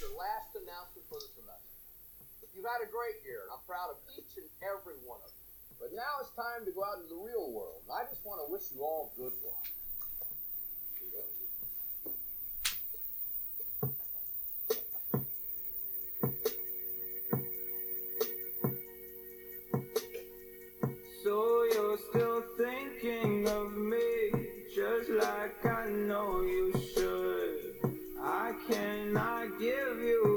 your last announcement for the semester. You've had a great year, and I'm proud of each and every one of you. But now it's time to go out into the real world, and I just want to wish you all good luck. So you're still thinking of me, just like I know you give you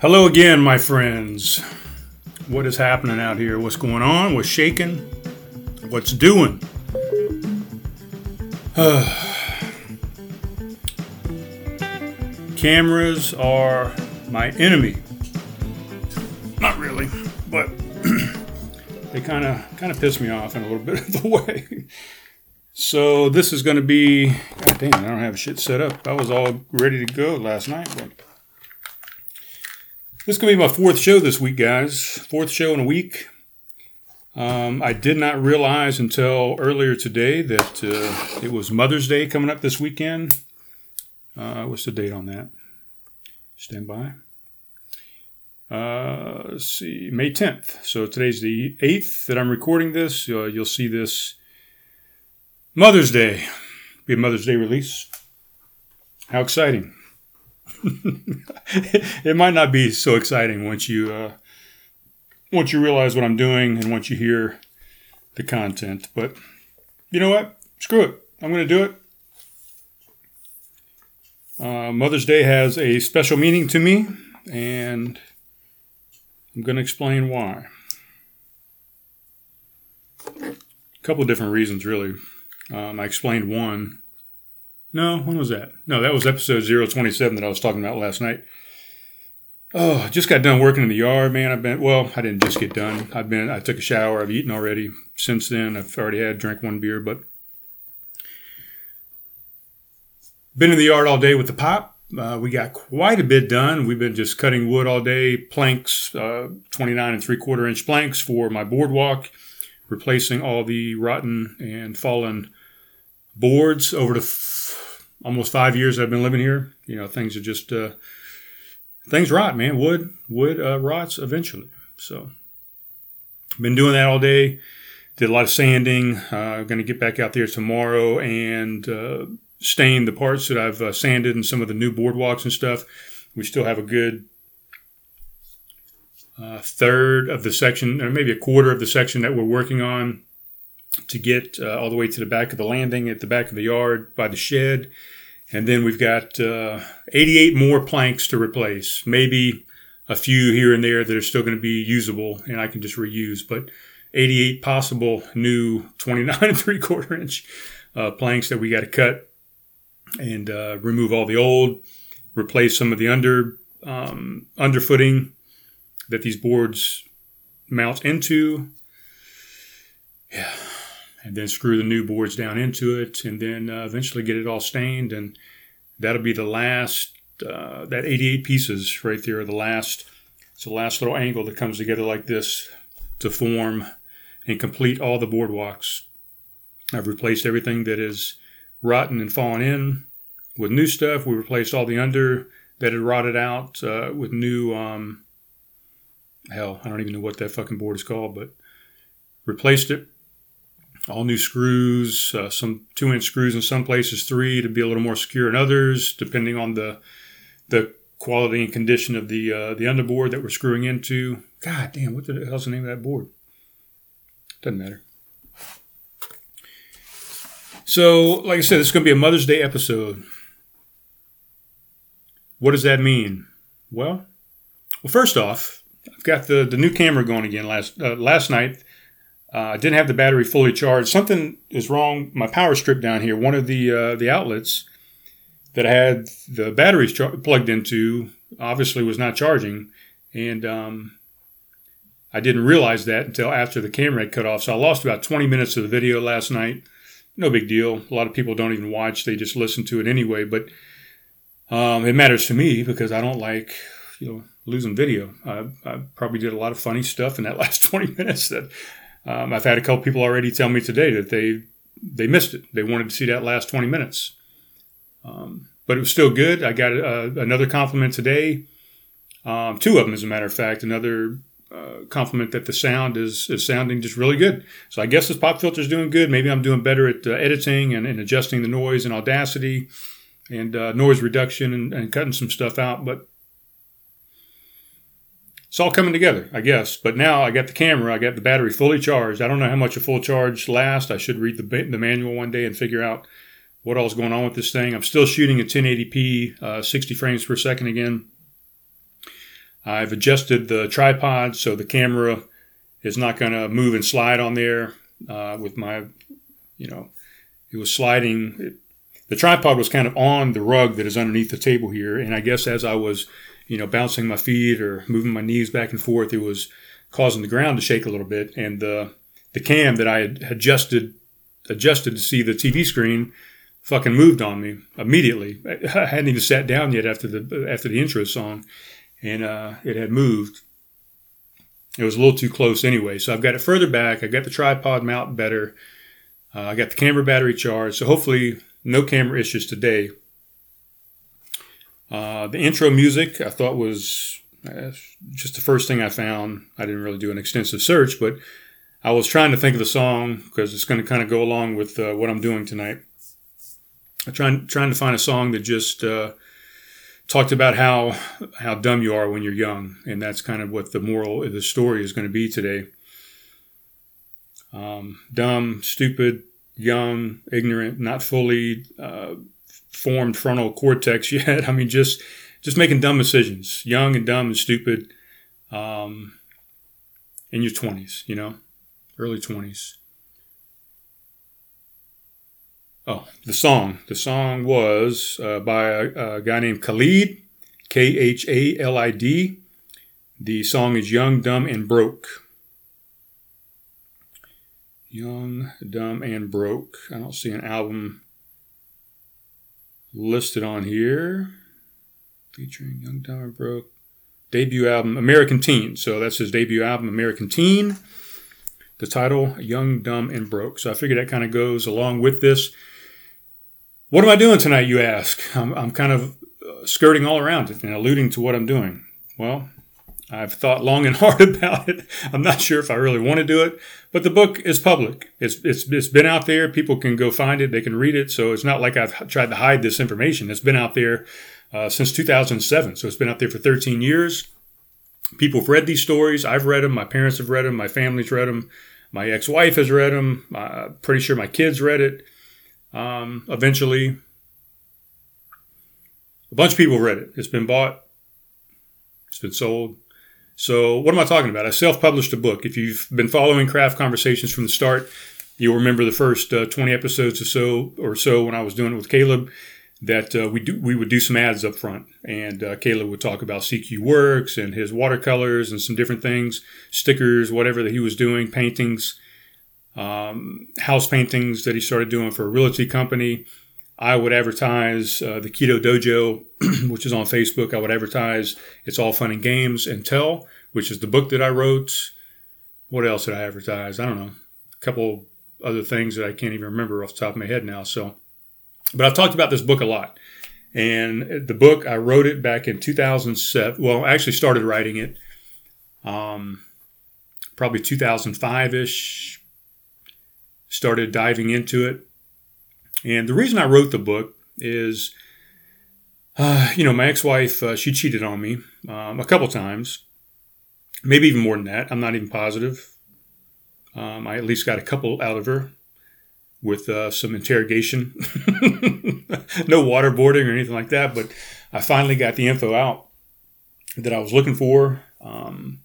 Hello again, my friends. What is happening out here? What's going on? What's shaking? What's doing? Cameras are my enemy. Not really, but they kind of kind of piss me off in a little bit of the way. So this is going to be. God damn, I don't have shit set up. I was all ready to go last night, but this is going to be my fourth show this week, guys. Fourth show in a week. Um, I did not realize until earlier today that uh, it was Mother's Day coming up this weekend. Uh, what's the date on that? Stand by. Uh, let's see, May 10th. So today's the 8th that I'm recording this. You'll see this Mother's Day. Be a Mother's Day release. How exciting! it might not be so exciting once you uh, once you realize what I'm doing and once you hear the content. But you know what? Screw it. I'm going to do it. Uh, Mother's Day has a special meaning to me, and I'm going to explain why. A couple of different reasons, really. Um, I explained one. No, when was that? No, that was episode 027 that I was talking about last night. Oh, I just got done working in the yard, man. I've been well, I didn't just get done. I've been I took a shower, I've eaten already. Since then, I've already had drank one beer, but been in the yard all day with the pop. Uh, we got quite a bit done. We've been just cutting wood all day, planks, uh, 29 and three quarter inch planks for my boardwalk, replacing all the rotten and fallen boards over the f- almost five years I've been living here. You know, things are just uh, things rot, man. Wood wood uh, rots eventually. So, been doing that all day. Did a lot of sanding. Uh, going to get back out there tomorrow and uh, stain the parts that I've uh, sanded and some of the new boardwalks and stuff. We still have a good uh, third of the section, or maybe a quarter of the section that we're working on to get uh, all the way to the back of the landing at the back of the yard by the shed. And then we've got uh, 88 more planks to replace, maybe a few here and there that are still going to be usable and I can just reuse, but 88 possible new 29 and three quarter inch uh, planks that we got to cut and uh, remove all the old, replace some of the under um, underfooting that these boards mount into. Yeah, and then screw the new boards down into it, and then uh, eventually get it all stained, and that'll be the last. Uh, that 88 pieces right there, the last. It's the last little angle that comes together like this to form and complete all the boardwalks. I've replaced everything that is rotten and fallen in with new stuff. We replaced all the under that had rotted out uh, with new. Um, hell, I don't even know what that fucking board is called, but replaced it. All new screws, uh, some two inch screws in some places, three to be a little more secure in others, depending on the the quality and condition of the uh, the underboard that we're screwing into. God damn, what the hell's the name of that board? Doesn't matter. So, like I said, is going to be a Mother's Day episode. What does that mean? Well, well, first off, I've got the, the new camera going again. Last uh, last night, Uh, I didn't have the battery fully charged. Something is wrong. My power strip down here, one of the uh, the outlets that I had the batteries char- plugged into, obviously was not charging, and um, I didn't realize that until after the camera had cut off. So I lost about 20 minutes of the video last night. No big deal. A lot of people don't even watch; they just listen to it anyway. But um, it matters to me because I don't like you know losing video. I, I, probably did a lot of funny stuff in that last 20 minutes that um, I've had a couple people already tell me today that they they missed it. They wanted to see that last 20 minutes. Um, but it was still good. I got uh, another compliment today. Um, two of them, as a matter of fact. Another uh, compliment that the sound is, is sounding just really good. So I guess this pop filter is doing good. Maybe I'm doing better at uh, editing and, and, adjusting the noise and Audacity and uh, noise reduction and, and, cutting some stuff out. But it's all coming together, I guess. But now I got the camera, I got the battery fully charged. I don't know how much a full charge lasts. I should read the, the manual one day and figure out what all's going on with this thing. I'm still shooting at 1080p, uh, 60 frames per second again. I've adjusted the tripod so the camera is not going to move and slide on there uh, with my, you know, it was sliding. It, the tripod was kind of on the rug that is underneath the table here. And I guess as I was you know, bouncing my feet or moving my knees back and forth, it was causing the ground to shake a little bit. And the the cam that I had adjusted adjusted to see the TV screen fucking moved on me immediately. I hadn't even sat down yet after the after the intro song, and uh, it had moved. It was a little too close anyway, so I've got it further back. I've got the tripod mount better. Uh, I got the camera battery charged, so hopefully no camera issues today. Uh, the intro music I thought was uh, just the first thing I found. I didn't really do an extensive search, but I was trying to think of the song because it's going to kind of go along with uh, what I'm doing tonight. I'm trying trying to find a song that just uh, talked about how how dumb you are when you're young, and that's kind of what the moral of the story is going to be today. Um, dumb, stupid, young, ignorant, not fully uh, formed frontal cortex yet. I mean, just just making dumb decisions, young and dumb and stupid, um, in your twenties, you know, early twenties. Oh, the song. The song was uh, by a, a, guy named Khalid, K H A L I D. The song is Young, Dumb, and Broke. Young, Dumb, and Broke. I don't see an album listed on here. Featuring Young Dumb and Broke. Debut album, American Teen. So that's his debut album, American Teen. The title, Young, Dumb, and Broke. So I figure that kind of goes along with this. What am I doing tonight, you ask? I'm, I'm kind of uh, skirting all around it and alluding to what I'm doing. Well, I've thought long and hard about it. I'm not sure if I really want to do it, but the book is public. It's, it's, it's been out there. People can go find it. They can read it. So it's not like I've tried to hide this information. It's been out there uh, since 2007. So it's been out there for 13 years. People have read these stories. I've read them. My parents have read them. My family's read them. My ex-wife has read them. I'm pretty sure my kids read it. Um, eventually, a bunch of people read it. It's been bought. It's been sold. So, what am I talking about? I self published a book. If you've been following Craft Conversations from the start, you'll remember the first uh, 20 episodes or so, or so when I was doing it with Caleb that uh, we do we would do some ads up front, and uh, Caleb would talk about CQ Works and his watercolors and some different things, stickers, whatever that he was doing, paintings, um, house paintings that he started doing for a realty company. I would advertise uh, the Keto Dojo, which is on Facebook. I would advertise It's All Fun and Games Until, which is the book that I wrote. What else did I advertise? I don't know. A couple other things that I can't even remember off the top of my head now. So, but I've talked about this book a lot. And the book, I wrote it back in 2007. Well, I actually started writing it um, probably 2005 ish. Started diving into it and the reason I wrote the book is, uh, you know, my ex-wife uh, she cheated on me um, a couple times, maybe even more than that. I'm not even positive. Um, I at least got a couple out of her with uh, some interrogation, no waterboarding or anything like that. But I finally got the info out that I was looking for. Um,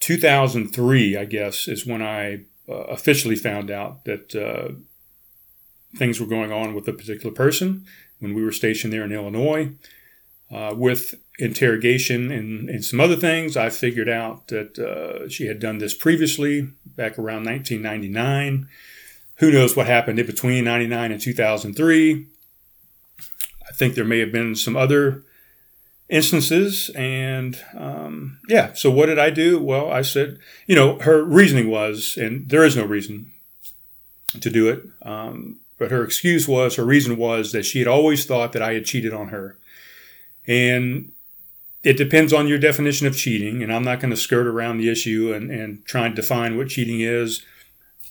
2003, I guess, is when I uh, officially found out that uh, things were going on with a particular person when we were stationed there in Illinois. Uh, with interrogation and, and, some other things, I figured out that uh, she had done this previously back around 1999. Who knows what happened in between 99 and 2003? I think there may have been some other instances. And um, yeah, so what did I do? Well, I said, you know, her reasoning was, and there is no reason to do it, um, but her excuse was, her reason was that she had always thought that I had cheated on her. And it depends on your definition of cheating, and I'm not going to skirt around the issue and, and try and define what cheating is.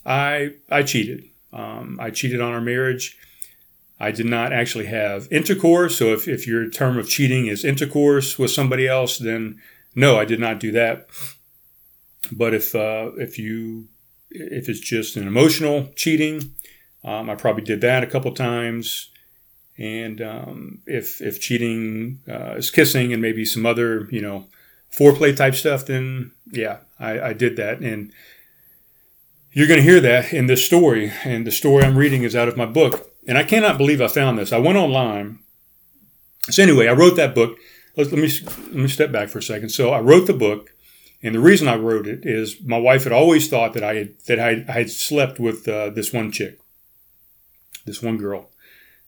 I I cheated. Um, I cheated on our marriage. I did not actually have intercourse. So if, if your term of cheating is intercourse with somebody else, then no, I did not do that. But if uh, if you if it's just an emotional cheating, um, I probably did that a couple times. And um, if if cheating uh, is kissing and maybe some other you know foreplay type stuff, then yeah, I, I did that. And you're going to hear that in this story. And the story I'm reading is out of my book and I cannot believe I found this. I went online. So anyway, I wrote that book. Let, let me let me step back for a second. So I wrote the book, and the reason I wrote it is my wife had always thought that I had that I, I had slept with uh, this one chick, this one girl,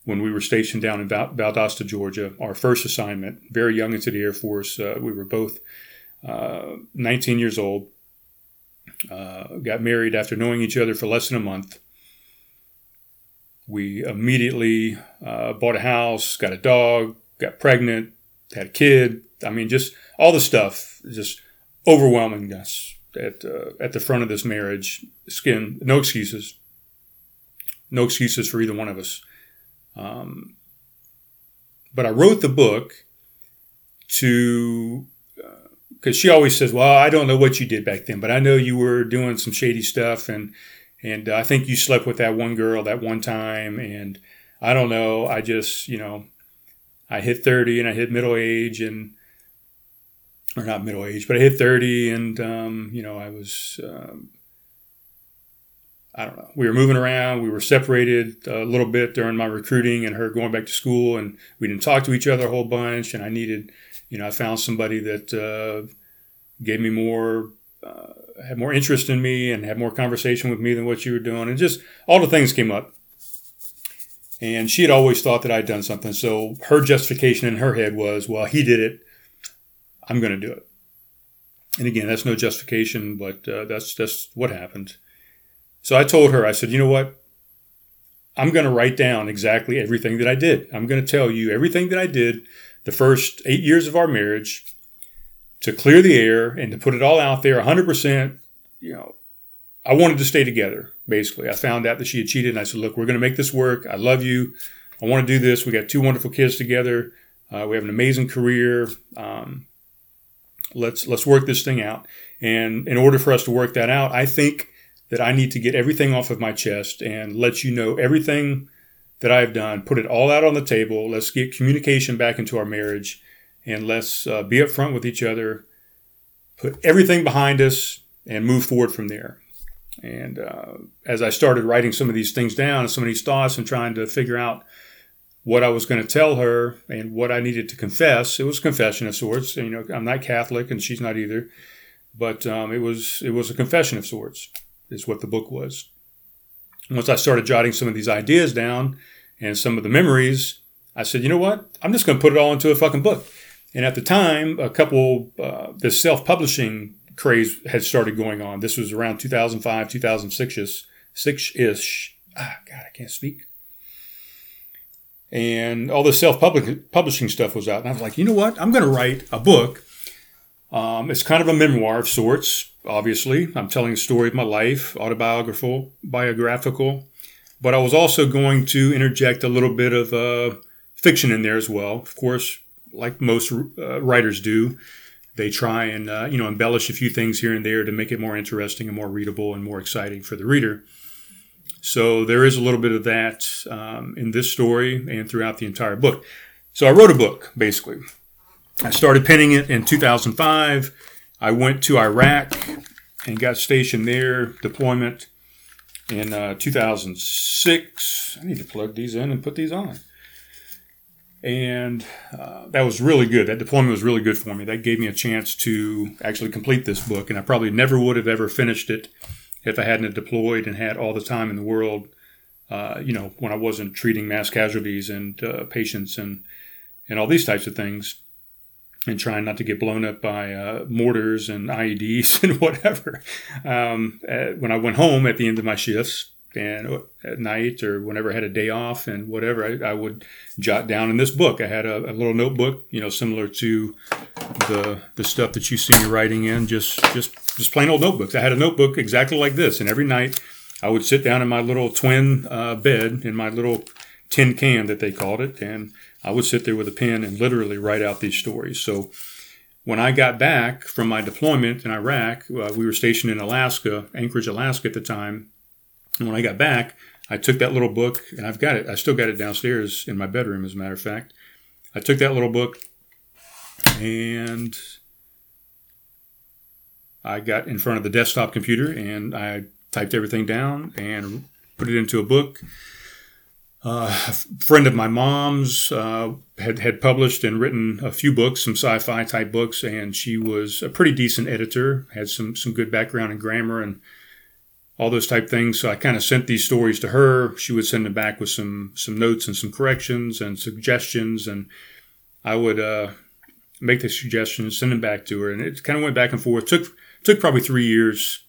when we were stationed down in Valdosta, Georgia. Our first assignment, very young into the Air Force. Uh, we were both uh, 19 years old. Uh, got married after knowing each other for less than a month we immediately uh, bought a house, got a dog, got pregnant, had a kid. I mean, just all the stuff, just overwhelming us at uh, at the front of this marriage. Skin, no excuses, no excuses for either one of us. Um, but I wrote the book to because uh, she always says, "Well, I don't know what you did back then, but I know you were doing some shady stuff and." And uh, I think you slept with that one girl that one time. And I don't know. I just, you know, I hit 30 and I hit middle age and, or not middle age, but I hit 30 and, um, you know, I was, um, I don't know. We were moving around. We were separated a little bit during my recruiting and her going back to school, and we didn't talk to each other a whole bunch. And I needed, you know, I found somebody that uh, gave me more uh, had more interest in me and had more conversation with me than what you were doing. And just all the things came up. And she had always thought that I'd done something. So her justification in her head was, well, he did it. I'm going to do it. And again, that's no justification, but uh, that's that's what happened. So I told her, I said, you know what? I'm going to write down exactly everything that I did. I'm going to tell you everything that I did the first eight years of our marriage to clear the air and to put it all out there 100%. You know, I wanted to stay together, basically. I found out that she had cheated, and I said, Look, we're going to make this work. I love you. I want to do this. We got two wonderful kids together. Uh, we have an amazing career. Um, let's let's work this thing out. And in order for us to work that out, I think that I need to get everything off of my chest and let you know everything that I've done. Put it all out on the table. Let's get communication back into our marriage and let's uh, be upfront with each other, put everything behind us, and move forward from there. And uh, as I started writing some of these things down, some of these thoughts, and trying to figure out what I was going to tell her and what I needed to confess, it was a confession of sorts. You know, I'm not Catholic, and she's not either, but um, it was it was a confession of sorts, is what the book was. Once I started jotting some of these ideas down and some of the memories, I said, you know what? I'm just going to put it all into a fucking book. And at the time, a couple, uh, the self publishing craze had started going on. This was around 2005, 2006 ish. Six ish. Ah, God, I can't speak. And all the self publishing stuff was out. And I was like, you know what? I'm going to write a book. Um, it's kind of a memoir of sorts, obviously. I'm telling a story of my life, autobiographical, biographical. But I was also going to interject a little bit of uh, fiction in there as well. Of course, like most uh, writers do, they try and uh, you know embellish a few things here and there to make it more interesting and more readable and more exciting for the reader. So there is a little bit of that um, in this story and throughout the entire book. So I wrote a book basically. I started penning it in 2005. I went to Iraq and got stationed there, deployment. in uh, 2006. I need to plug these in and put these on. And uh, that was really good. That deployment was really good for me. That gave me a chance to actually complete this book. And I probably never would have ever finished it if I hadn't deployed and had all the time in the world, uh, you know, when I wasn't treating mass casualties and uh, patients and, and all these types of things and trying not to get blown up by uh, mortars and IEDs and whatever. Um, uh, when I went home at the end of my shifts and uh, at night or whenever I had a day off and whatever, I, I would jot down in this book. I had a, a, little notebook, you know, similar to the the stuff that you see me writing in, just just just plain old notebooks. I had a notebook exactly like this, and every night I would sit down in my little twin uh, bed in my little tin can that they called it, and I would sit there with a pen and literally write out these stories. So when I got back from my deployment in Iraq, uh, we were stationed in Alaska, Anchorage, Alaska at the time. And when I got back, I took that little book, and I've got it. I still got it downstairs in my bedroom, as a matter of fact. I took that little book and I got in front of the desktop computer and I typed everything down and put it into a book uh, a friend of my mom's uh, had, had published and written a few books, some sci-fi type books, and she was a pretty decent editor, had some some good background in grammar and all those type things. So I kind of sent these stories to her. She would send them back with some some notes and some corrections and suggestions, and I would uh, make the suggestions, send them back to her, and it kind of went back and forth. took took probably three years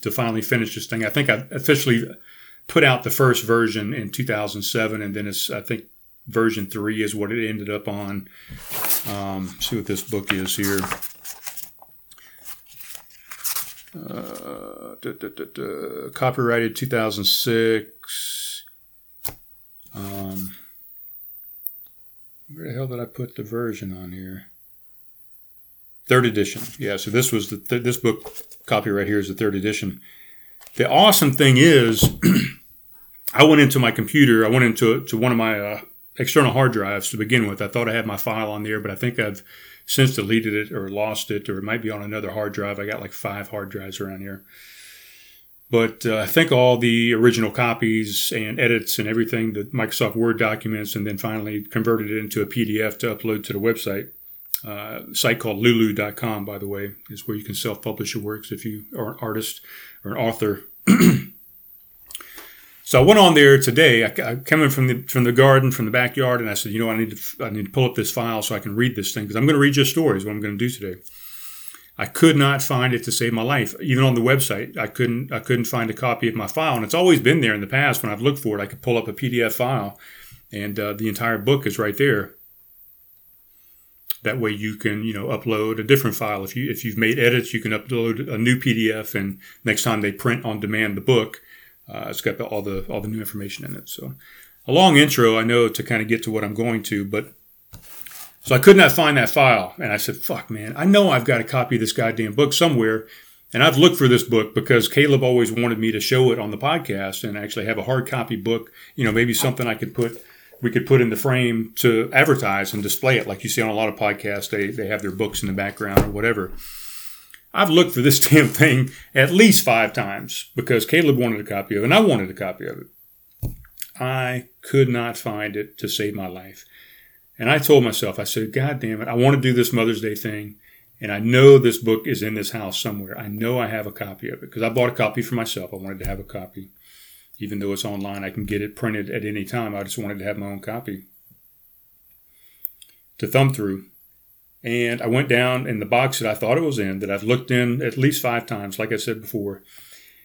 to finally finish this thing. I think I officially put out the first version in 2007, and then it's I think version three is what it ended up on. Um, see what this book is here. Uh, da, da, da, copyrighted 2006. Um, where the hell did I put the version on here? Third edition. Yeah, so this was the th- this book copyright here is the third edition. The awesome thing is, I went into my computer. I went into to one of my uh, external hard drives to begin with. I thought I had my file on there, but I think I've since deleted it or lost it, or it might be on another hard drive. I got like five hard drives around here. But uh, I think all the original copies and edits and everything, the Microsoft Word documents, and then finally converted it into a PDF to upload to the website. Uh, site called lulu.com, by the way, is where you can self publish your works if you are an artist or an author. so I went on there today. I, I came in from the from the garden, from the backyard, and I said, you know, I need to I need to pull up this file so I can read this thing because I'm going to read your stories. What I'm going to do today. I could not find it to save my life. Even on the website, I couldn't I couldn't find a copy of my file, and it's always been there in the past. When I've looked for it, I could pull up a PDF file, and uh, the entire book is right there. That way you can, you know, upload a different file. If you if you've made edits, you can upload a new PDF, and next time they print on demand the book, uh, it's got the, all the all the new information in it. So, a long intro, I know, to kind of get to what I'm going to, but so I could not find that file, and I said, "Fuck, man! I know I've got a copy of this goddamn book somewhere." And I've looked for this book because Caleb always wanted me to show it on the podcast and actually have a hard copy book. You know, maybe something I could put we could put in the frame to advertise and display it, like you see on a lot of podcasts. They they have their books in the background or whatever. I've looked for this damn thing at least five times because Caleb wanted a copy of it and I wanted a copy of it. I could not find it to save my life. And I told myself, I said, God damn it, I want to do this Mother's Day thing. And I know this book is in this house somewhere. I know I have a copy of it because I bought a copy for myself. I wanted to have a copy even though it's online, I can get it printed at any time. I just wanted to have my own copy to thumb through. And I went down in the box that I thought it was in, that I've looked in at least five times, like I said before.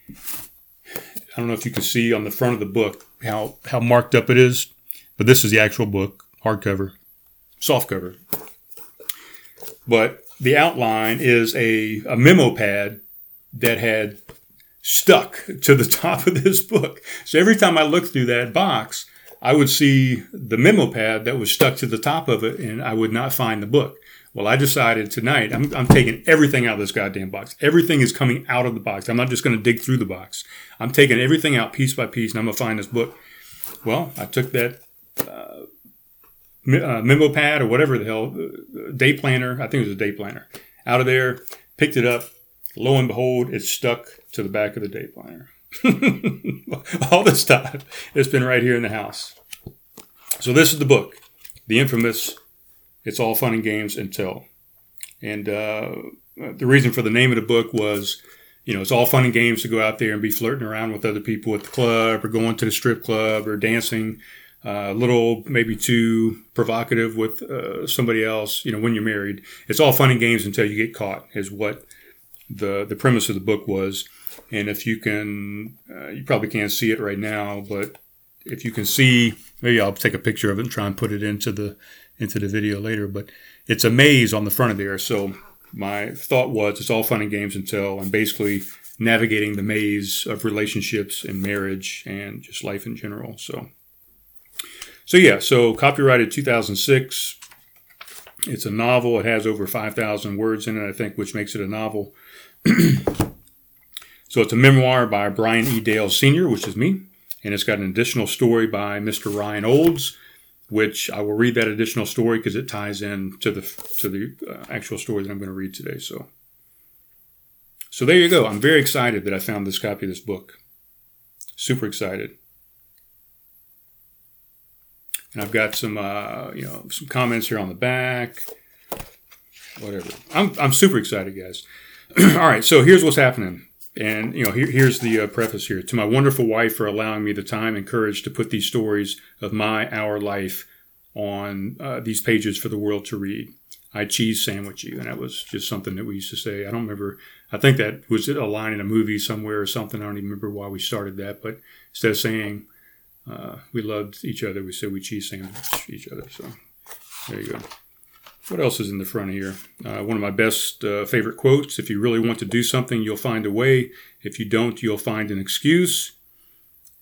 I don't know if you can see on the front of the book how, how marked up it is, but this is the actual book, hardcover, softcover. But the outline is a, a memo pad that had stuck to the top of this book. So every time I looked through that box, I would see the memo pad that was stuck to the top of it, and I would not find the book. Well, I decided tonight I'm, I'm taking everything out of this goddamn box. Everything is coming out of the box. I'm not just going to dig through the box. I'm taking everything out piece by piece, and I'm going to find this book. Well, I took that uh, uh, memo pad or whatever the hell, uh, day planner, I think it was a day planner, out of there, picked it up. Lo and behold, it's stuck to the back of the day planner. All this time, it's been right here in the house. So this is the book, the infamous "It's All Fun and Games Until," and uh, the reason for the name of the book was, you know, it's all fun and games to go out there and be flirting around with other people at the club or going to the strip club or dancing uh, a little maybe too provocative with uh, somebody else. You know, when you're married, it's all fun and games until you get caught. Is what the the premise of the book was. And if you can, uh, you probably can't see it right now, but if you can see, maybe I'll take a picture of it and try and put it into the into the video later. But it's a maze on the front of there. So my thought was, it's all fun and games until I'm basically navigating the maze of relationships and marriage and just life in general. So so yeah, so copyrighted 2006. It's a novel. It has over 5,000 words in it, I think, which makes it a novel. so it's a memoir by Brian E. Dales Sr., which is me, and it's got an additional story by Mr. Ryan Olds, which I will read that additional story because it ties in to the to the uh, actual story that I'm going to read today. So, so there you go. I'm very excited that I found this copy of this book. Super excited and I've got some uh, you know some comments here on the back. Whatever. I'm I'm super excited, guys. All right, so here's what's happening. And you know, here, here's the uh, preface here. To my wonderful wife for allowing me the time and courage to put these stories of my our life on uh, these pages for the world to read. I cheese sandwich you, and that was just something that we used to say. I don't remember. I think that was a line in a movie somewhere or something. I don't even remember why we started that. But instead of saying uh, we loved each other. We said we cheese sandwich each other. So there you go. What else is in the front here? Uh, one of my best uh, favorite quotes If you really want to do something, you'll find a way. If you don't, you'll find an excuse.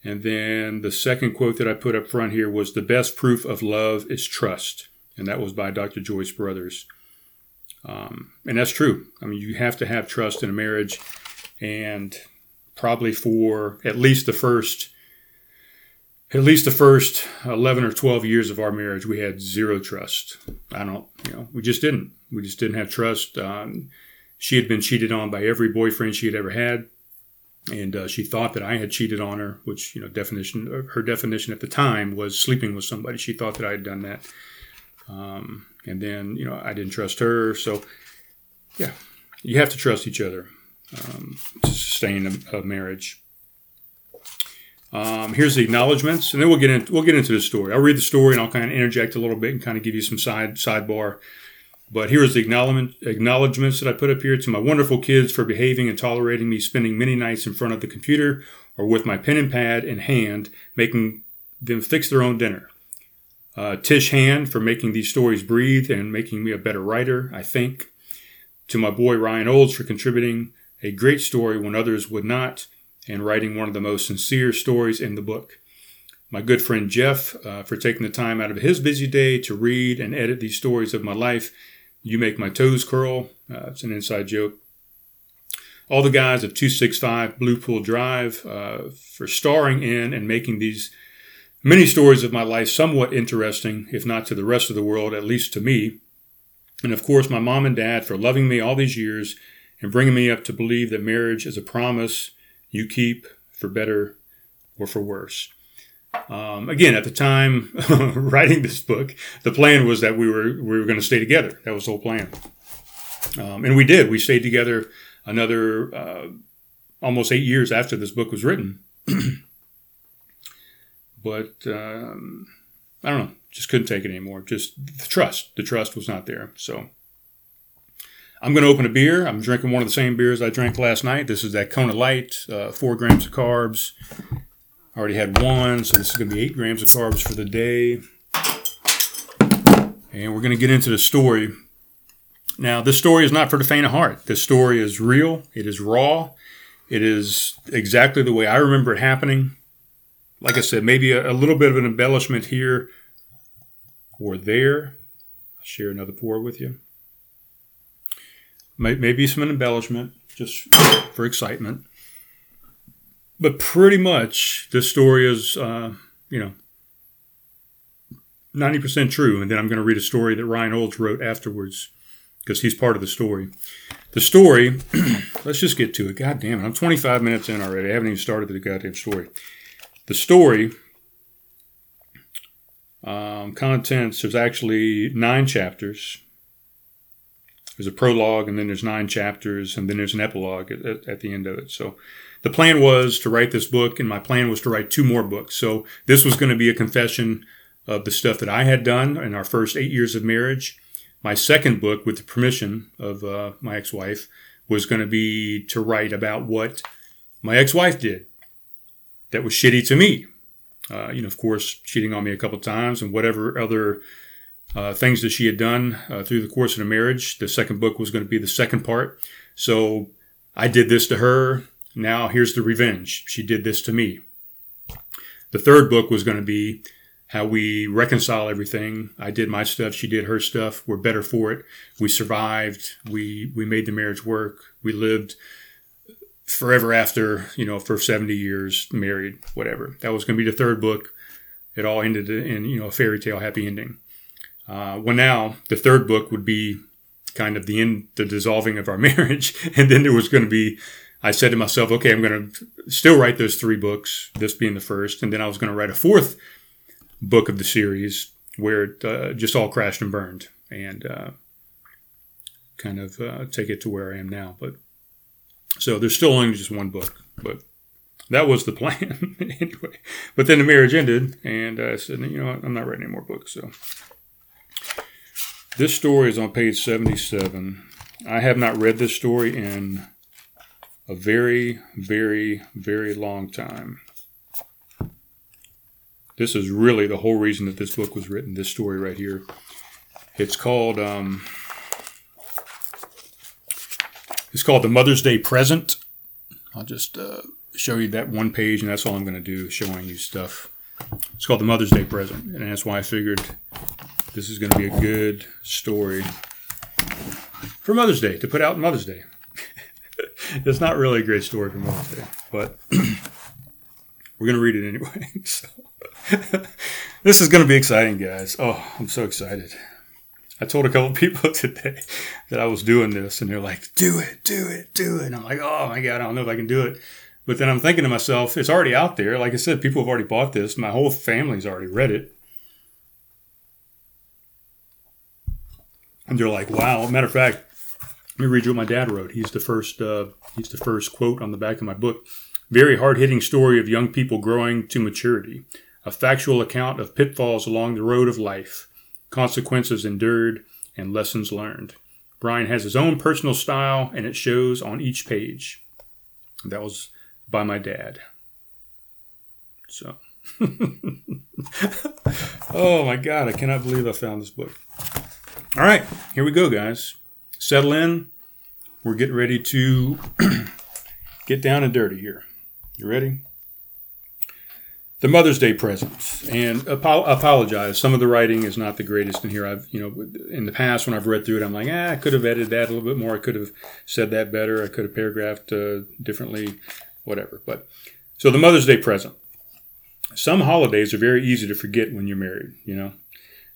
And then the second quote that I put up front here was The best proof of love is trust. And that was by Dr. Joyce Brothers. Um, and that's true. I mean, you have to have trust in a marriage. And probably for at least the first at least the first 11 or 12 years of our marriage, we had zero trust. I don't, you know, we just didn't. We just didn't have trust. Um, she had been cheated on by every boyfriend she had ever had. And uh, she thought that I had cheated on her, which, you know, definition, her definition at the time was sleeping with somebody. She thought that I had done that. Um, and then, you know, I didn't trust her. So, yeah, you have to trust each other um, to sustain a, a marriage. Um, here's the acknowledgments, and then we'll get into we'll get into the story. I'll read the story and I'll kind of interject a little bit and kind of give you some side sidebar. But here is the acknowledgement, acknowledgments that I put up here to my wonderful kids for behaving and tolerating me spending many nights in front of the computer or with my pen and pad in hand, making them fix their own dinner. Uh, Tish Hand for making these stories breathe and making me a better writer, I think. To my boy Ryan Olds for contributing a great story when others would not and writing one of the most sincere stories in the book. My good friend Jeff uh, for taking the time out of his busy day to read and edit these stories of my life. You make my toes curl. Uh, it's an inside joke. All the guys of 265 Blue Pool Drive uh, for starring in and making these many stories of my life somewhat interesting, if not to the rest of the world, at least to me. And of course, my mom and dad for loving me all these years and bringing me up to believe that marriage is a promise you keep for better or for worse. Um, again, at the time writing this book, the plan was that we were we were going to stay together. That was the whole plan, um, and we did. We stayed together another uh, almost eight years after this book was written. but um, I don't know, just couldn't take it anymore. Just the trust, the trust was not there. So I'm going to open a beer. I'm drinking one of the same beers I drank last night. This is that Kona Light, uh, four grams of carbs. I already had one, so this is going to be eight grams of carbs for the day. And we're going to get into the story. Now, this story is not for the faint of heart. This story is real, it is raw, it is exactly the way I remember it happening. Like I said, maybe a, a little bit of an embellishment here or there. I'll share another pour with you maybe some embellishment just for excitement. But pretty much, this story is, uh, you know, 90% true. And then I'm going to read a story that Ryan Olds wrote afterwards because he's part of the story. The story, let's just get to it. God damn it. I'm 25 minutes in already. I haven't even started the goddamn story. The story um, contents, there's actually nine chapters. There's a prologue, and then there's nine chapters, and then there's an epilogue at, at, the end of it. So the plan was to write this book, and my plan was to write two more books. So this was going to be a confession of the stuff that I had done in our first eight years of marriage. My second book, with the permission of uh, my ex wife, was going to be to write about what my ex wife did that was shitty to me. Uh, you know, of course, cheating on me a couple times and whatever other uh, things that she had done uh, through the course of the marriage. The second book was going to be the second part. So I did this to her. Now here's the revenge. She did this to me. The third book was going to be how we reconcile everything. I did my stuff, she did her stuff. We're better for it. We survived. We we made the marriage work. We lived forever after, you know, for 70 years married, whatever. That was going to be the third book. It all ended in, you know, a fairy tale happy ending. Uh, well, now the third book would be kind of the end, the dissolving of our marriage. And then there was going to be, I said to myself, okay, I'm going to still write those three books, this being the first. And then I was going to write a fourth book of the series where it uh, just all crashed and burned and uh, kind of uh, take it to where I am now. But so there's still only just one book, but that was the plan anyway. But then the marriage ended, and I said, you know what, I'm not writing any more books. So this story is on page 77. I have not read this story in a very, very, very long time. This is really the whole reason that this book was written, this story right here. It's called um, it's called the Mother's Day Present. I'll just uh, show you that one page, and that's all I'm going to do, showing you stuff. It's called the Mother's Day Present, and that's why I figured this is going to be a good story for Mother's Day to put out Mother's Day. it's not really a great story for Mother's Day, but we're going to read it anyway. So. this is going to be exciting, guys. Oh, I'm so excited. I told a couple people today that I was doing this, and they're like, "Do it, do it, do it." And I'm like, "Oh my god, I don't know if I can do it." But then I'm thinking to myself, it's already out there. Like I said, people have already bought this. My whole family's already read it. And they're like, "Wow!" Matter of fact, let me read you what my dad wrote. He's the first. Uh, he's the first quote on the back of my book. Very hard hitting story of young people growing to maturity a factual account of pitfalls along the road of life, consequences endured, and lessons learned. Brian has his own personal style, and it shows on each page. That was by my dad. So, oh my God, I cannot believe I found this book. All right, here we go, guys. Settle in. We're getting ready to get down and dirty here. You ready? the Mother's Day presents, and apo- apologize. Some of the writing is not the greatest in here. I've, you know, in the past when I've read through it, I'm like, ah, I could have edited that a little bit more. I could have said that better. I could have paragraphed uh, differently, whatever. But so the Mother's Day present. Some holidays are very easy to forget when you're married. You know,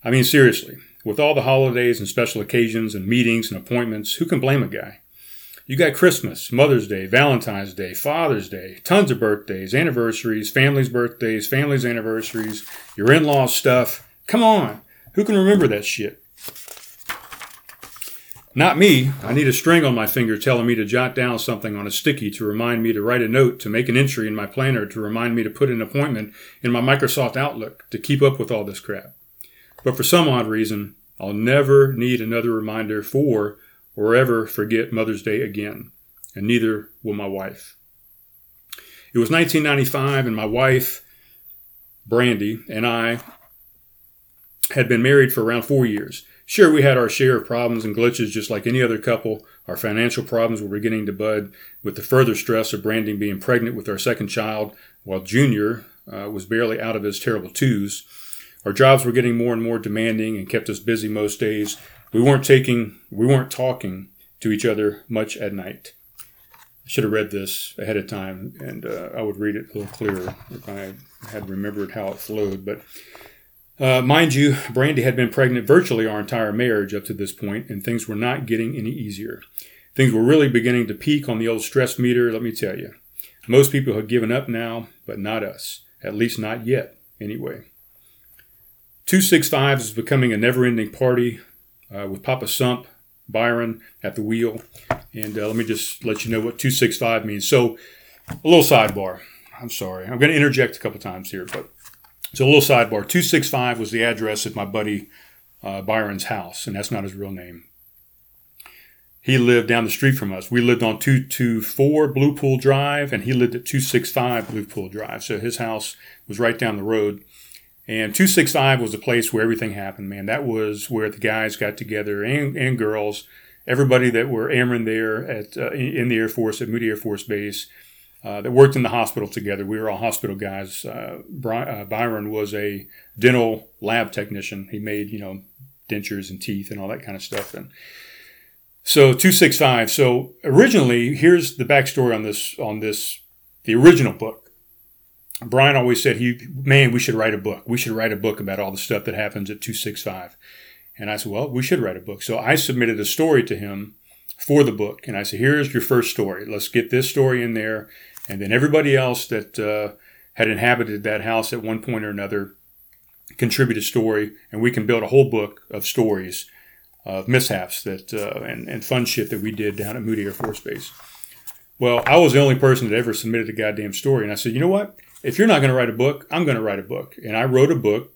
I mean, seriously, with all the holidays and special occasions and meetings and appointments, who can blame a guy? You got Christmas, Mother's Day, Valentine's Day, Father's Day, tons of birthdays, anniversaries, families' birthdays, families' anniversaries, your in laws' stuff. Come on. Who can remember that shit? Not me. I need a string on my finger telling me to jot down something on a sticky to remind me to write a note, to make an entry in my planner, to remind me to put an appointment in my Microsoft Outlook, to keep up with all this crap. But for some odd reason, I'll never need another reminder for or ever forget Mother's Day again, and neither will my wife. It was 1995, and my wife, Brandy, and I had been married for around four years. Sure, we had our share of problems and glitches just like any other couple. Our financial problems were beginning to bud, with the further stress of Brandy being pregnant with our second child, while Junior uh, was barely out of his terrible twos. Our jobs were getting more and more demanding and kept us busy most days, we weren't taking, we weren't talking to each other much at night. I should have read this ahead of time, and uh, I would read it a little clearer if I had remembered how it flowed. But Uh, mind you, Brandy had been pregnant virtually our entire marriage up to this point, and things were not getting any easier. Things were really beginning to peak on the old stress meter, let me tell you. Most people have given up now, but not us. At least not yet, anyway. 265 is becoming a never ending party uh, with Papa Sump, Byron at the wheel. And uh, let me just let you know what 265 means. So, a little sidebar. I'm sorry. I'm going to interject a couple times here, but so a little sidebar. 265 was the address of my buddy uh, Byron's house, and that's not his real name. He lived down the street from us. We lived on 224 Blue Pool Drive, and he lived at 265 Blue Pool Drive. So his house was right down the road. And 265 was the place where everything happened, man. That was where the guys got together and, and girls, everybody that were airmen there at uh, in the Air Force at Moody Air Force Base uh, that worked in the hospital together. We were all hospital guys. Uh, uh, Byron was a dental lab technician. He made, you know, dentures and teeth and all that kind of stuff. And so 265. So originally, here's the backstory on this on this the original book. Brian always said he, man, we should write a book. We should write a book about all the stuff that happens at 265. And I said, well, we should write a book. So I submitted a story to him for the book. And I said, here's your first story. Let's get this story in there. And then everybody else that uh, had inhabited that house at one point or another contribute a story. And we can build a whole book of stories of mishaps that uh, and, and fun shit that we did down at Moody Air Force Base. Well, I was the only person that ever submitted a goddamn story. And I said, you know what? If you're not going to write a book, I'm going to write a book. And I wrote a book,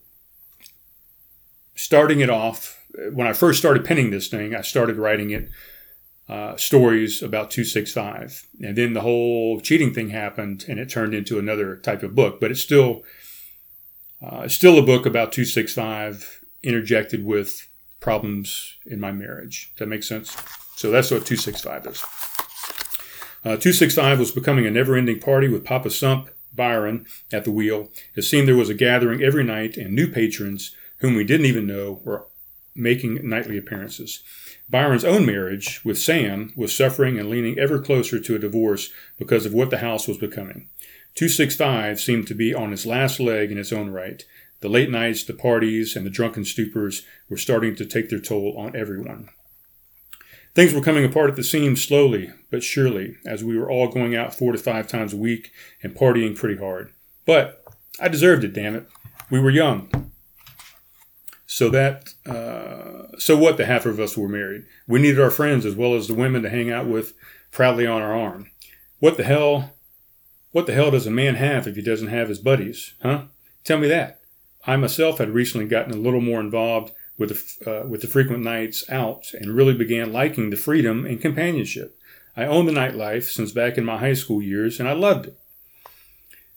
starting it off. When I first started penning this thing, I started writing it uh, stories about 265. And then the whole cheating thing happened and it turned into another type of book. But it's still, uh, it's still a book about 265 interjected with problems in my marriage. Does that make sense? So that's what 265 is. Uh, 265 was becoming a never ending party with Papa Sump Byron at the wheel, it seemed there was a gathering every night, and new patrons, whom we didn't even know, were making nightly appearances. Byron's own marriage with Sam was suffering and leaning ever closer to a divorce because of what the house was becoming. 265 seemed to be on its last leg in its own right. The late nights, the parties, and the drunken stupors were starting to take their toll on everyone. Things were coming apart at the seams slowly but surely as we were all going out four to five times a week and partying pretty hard. But I deserved it, damn it. We were young. So that, uh, so what? The half of us were married. We needed our friends as well as the women to hang out with proudly on our arm. What the hell? What the hell does a man have if he doesn't have his buddies? Huh? Tell me that. I myself had recently gotten a little more involved with the, uh, with the frequent nights out and really began liking the freedom and companionship. I owned the nightlife since back in my high school years and I loved it.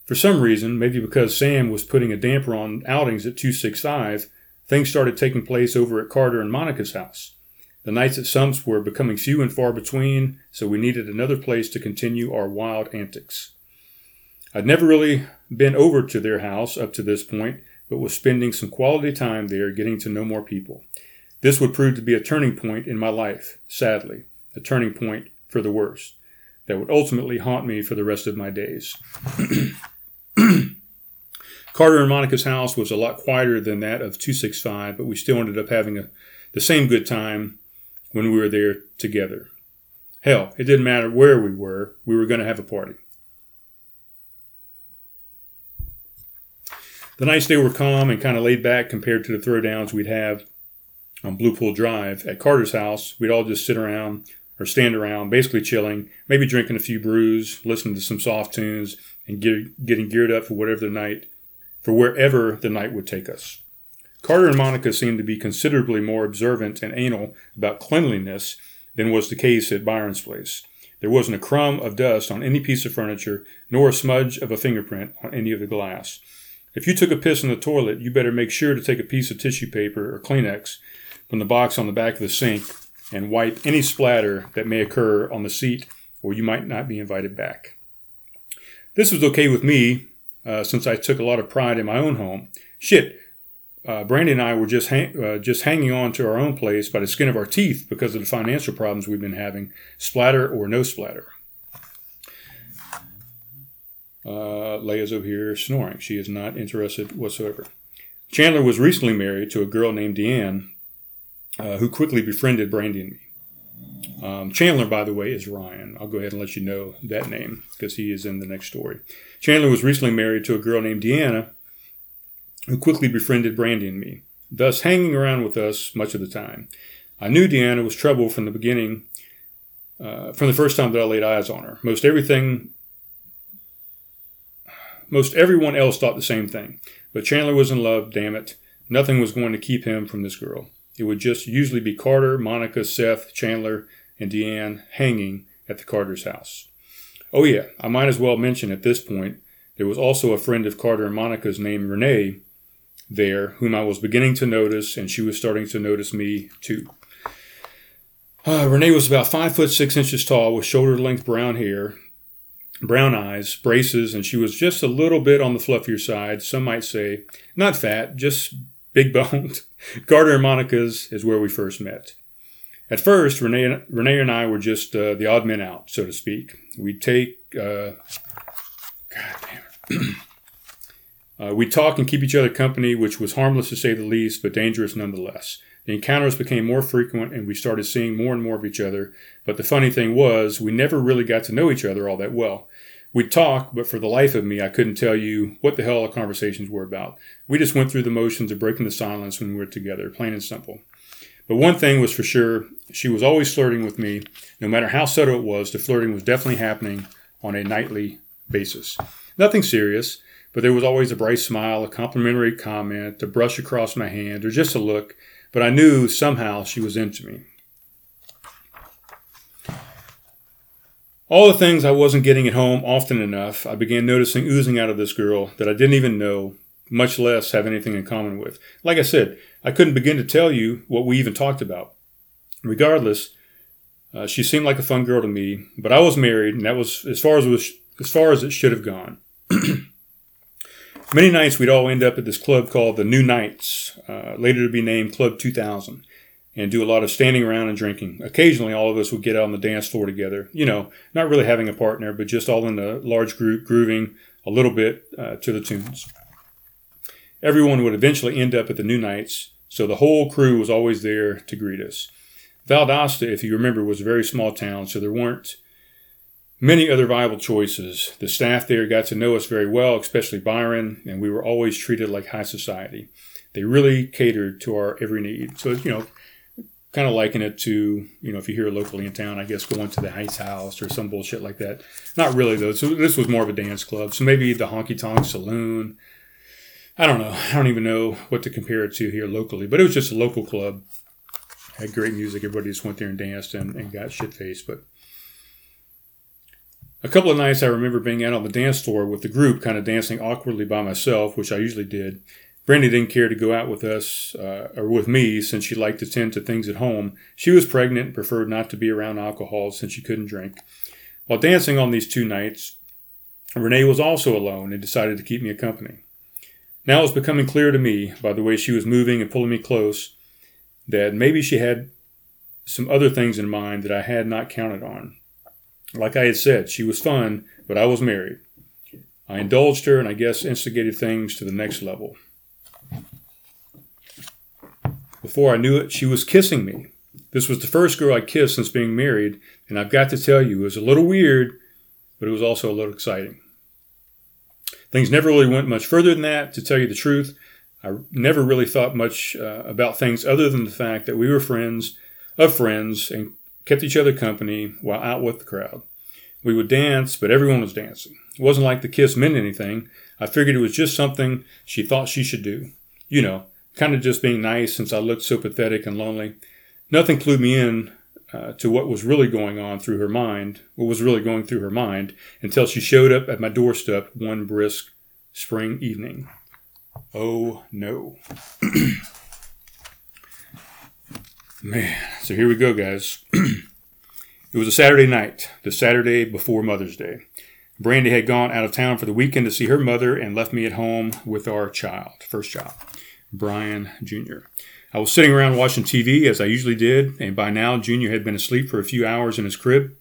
For some reason, maybe because Sam was putting a damper on outings at 265, things started taking place over at Carter and Monica's house. The nights at Sumps were becoming few and far between, so we needed another place to continue our wild antics. I'd never really been over to their house up to this point, but was spending some quality time there getting to know more people. This would prove to be a turning point in my life, sadly, a turning point for the worse that would ultimately haunt me for the rest of my days. Carter and Monica's house was a lot quieter than that of 265, but we still ended up having a, the same good time when we were there together. Hell, it didn't matter where we were, we were going to have a party. The nights they were calm and kind of laid back compared to the throwdowns we'd have on Blue Pool Drive. At Carter's house, we'd all just sit around or stand around, basically chilling, maybe drinking a few brews, listening to some soft tunes, and get, getting geared up for whatever the night, for wherever the night would take us. Carter and Monica seemed to be considerably more observant and anal about cleanliness than was the case at Byron's place. There wasn't a crumb of dust on any piece of furniture, nor a smudge of a fingerprint on any of the glass. If you took a piss in the toilet, you better make sure to take a piece of tissue paper or Kleenex from the box on the back of the sink and wipe any splatter that may occur on the seat, or you might not be invited back. This was okay with me uh, since I took a lot of pride in my own home. Shit, uh, Brandy and I were just hang- uh, just hanging on to our own place by the skin of our teeth because of the financial problems we've been having, splatter or no splatter. Uh, Leia's over here snoring. She is not interested whatsoever. Chandler was recently married to a girl named Deanne, uh, who quickly befriended Brandy and me. Um, Chandler, by the way, is Ryan. I'll go ahead and let you know that name because he is in the next story. Chandler was recently married to a girl named Deanna, who quickly befriended Brandy and me, thus hanging around with us much of the time. I knew Deanna was trouble from the beginning, uh, from the first time that I laid eyes on her. Most everything, most everyone else thought the same thing. But Chandler was in love, damn it. Nothing was going to keep him from this girl. It would just usually be Carter, Monica, Seth, Chandler, and Deanne hanging at the Carter's house. Oh, yeah, I might as well mention at this point there was also a friend of Carter and Monica's named Renee there, whom I was beginning to notice, and she was starting to notice me too. Uh, Renee was about five foot six inches tall with shoulder length brown hair, brown eyes, braces, and she was just a little bit on the fluffier side, some might say. Not fat, just big boned. Carter and Monica's is where we first met. At first, Renee, Renee and I were just uh, the odd men out, so to speak. We'd take, uh, God damn uh, we'd talk and keep each other company, which was harmless to say the least, but dangerous nonetheless. The encounters became more frequent and we started seeing more and more of each other. But the funny thing was, we never really got to know each other all that well. We'd talk, but for the life of me, I couldn't tell you what the hell our conversations were about. We just went through the motions of breaking the silence when we were together, plain and simple. But one thing was for sure, she was always flirting with me. No matter how subtle it was, the flirting was definitely happening on a nightly basis. Nothing serious, but there was always a bright smile, a complimentary comment, a brush across my hand, or just a look but I knew somehow she was into me. All the things I wasn't getting at home often enough, I began noticing oozing out of this girl that I didn't even know, much less have anything in common with. Like I said, I couldn't begin to tell you what we even talked about. Regardless, uh, she seemed like a fun girl to me, but I was married, and that was as far as was, as far as it should have gone. Many nights we'd all end up at this club called the New Knights, uh, later to be named Club 2000, and do a lot of standing around and drinking. Occasionally, all of us would get out on the dance floor together, you know, not really having a partner, but just all in a large group, grooving a little bit uh, to the tunes. Everyone would eventually end up at the New Knights, so the whole crew was always there to greet us. Valdosta, if you remember, was a very small town, so there weren't many other viable choices. The staff there got to know us very well, especially Byron, and we were always treated like high society. They really catered to our every need. So, you know, kind of liken it to, you know, if you hear locally in town, I guess going to the Heights House or some bullshit like that. Not really, though. So this was more of a dance club. So maybe the Honky Tonk Saloon. I don't know. I don't even know what to compare it to here locally, but it was just a local club. Had great music. Everybody just went there and danced and, and got shit faced. But a couple of nights I remember being out on the dance floor with the group, kind of dancing awkwardly by myself, which I usually did. Brandy didn't care to go out with us uh, or with me since she liked to tend to things at home. She was pregnant and preferred not to be around alcohol since she couldn't drink. While dancing on these two nights, Renee was also alone and decided to keep me company. Now it was becoming clear to me, by the way she was moving and pulling me close, that maybe she had some other things in mind that I had not counted on. Like I had said, she was fun, but I was married. I indulged her and I guess instigated things to the next level. Before I knew it, she was kissing me. This was the first girl I kissed since being married, and I've got to tell you, it was a little weird, but it was also a little exciting. Things never really went much further than that, to tell you the truth. I never really thought much uh, about things other than the fact that we were friends of friends and kept each other company while out with the crowd. We would dance, but everyone was dancing. It wasn't like the kiss meant anything. I figured it was just something she thought she should do. You know, kind of just being nice since I looked so pathetic and lonely. Nothing clued me in uh, to what was really going on through her mind, what was really going through her mind, until she showed up at my doorstep one brisk spring evening. Oh no. Man, so here we go, guys. it was a Saturday night, the Saturday before Mother's Day. Brandy had gone out of town for the weekend to see her mother and left me at home with our child, first child, Brian Jr. I was sitting around watching TV as I usually did, and by now Junior had been asleep for a few hours in his crib.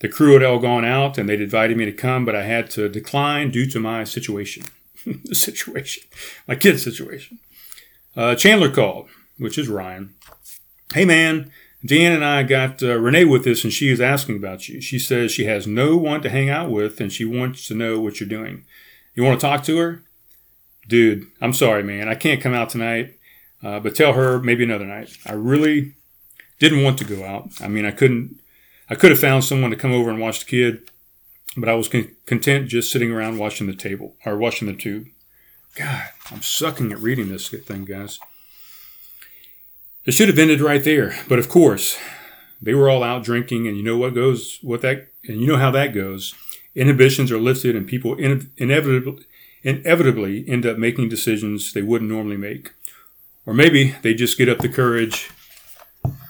The crew had all gone out and they'd invited me to come, but I had to decline due to my situation. the situation, my kid's situation. Uh, Chandler called, which is Ryan. Hey man, Dan and I got uh, Renee with us, and she is asking about you. She says she has no one to hang out with, and she wants to know what you're doing. You want to talk to her? Dude, I'm sorry, man. I can't come out tonight, uh, but tell her maybe another night. I really didn't want to go out. I mean, I couldn't. I could have found someone to come over and watch the kid, but I was con- content just sitting around watching the table or watching the tube. God, I'm sucking at reading this thing, guys. It should have ended right there, but of course, they were all out drinking, and you know what goes, what that, and you know how that goes. Inhibitions are lifted, and people in, inevitably, inevitably end up making decisions they wouldn't normally make, or maybe they just get up the courage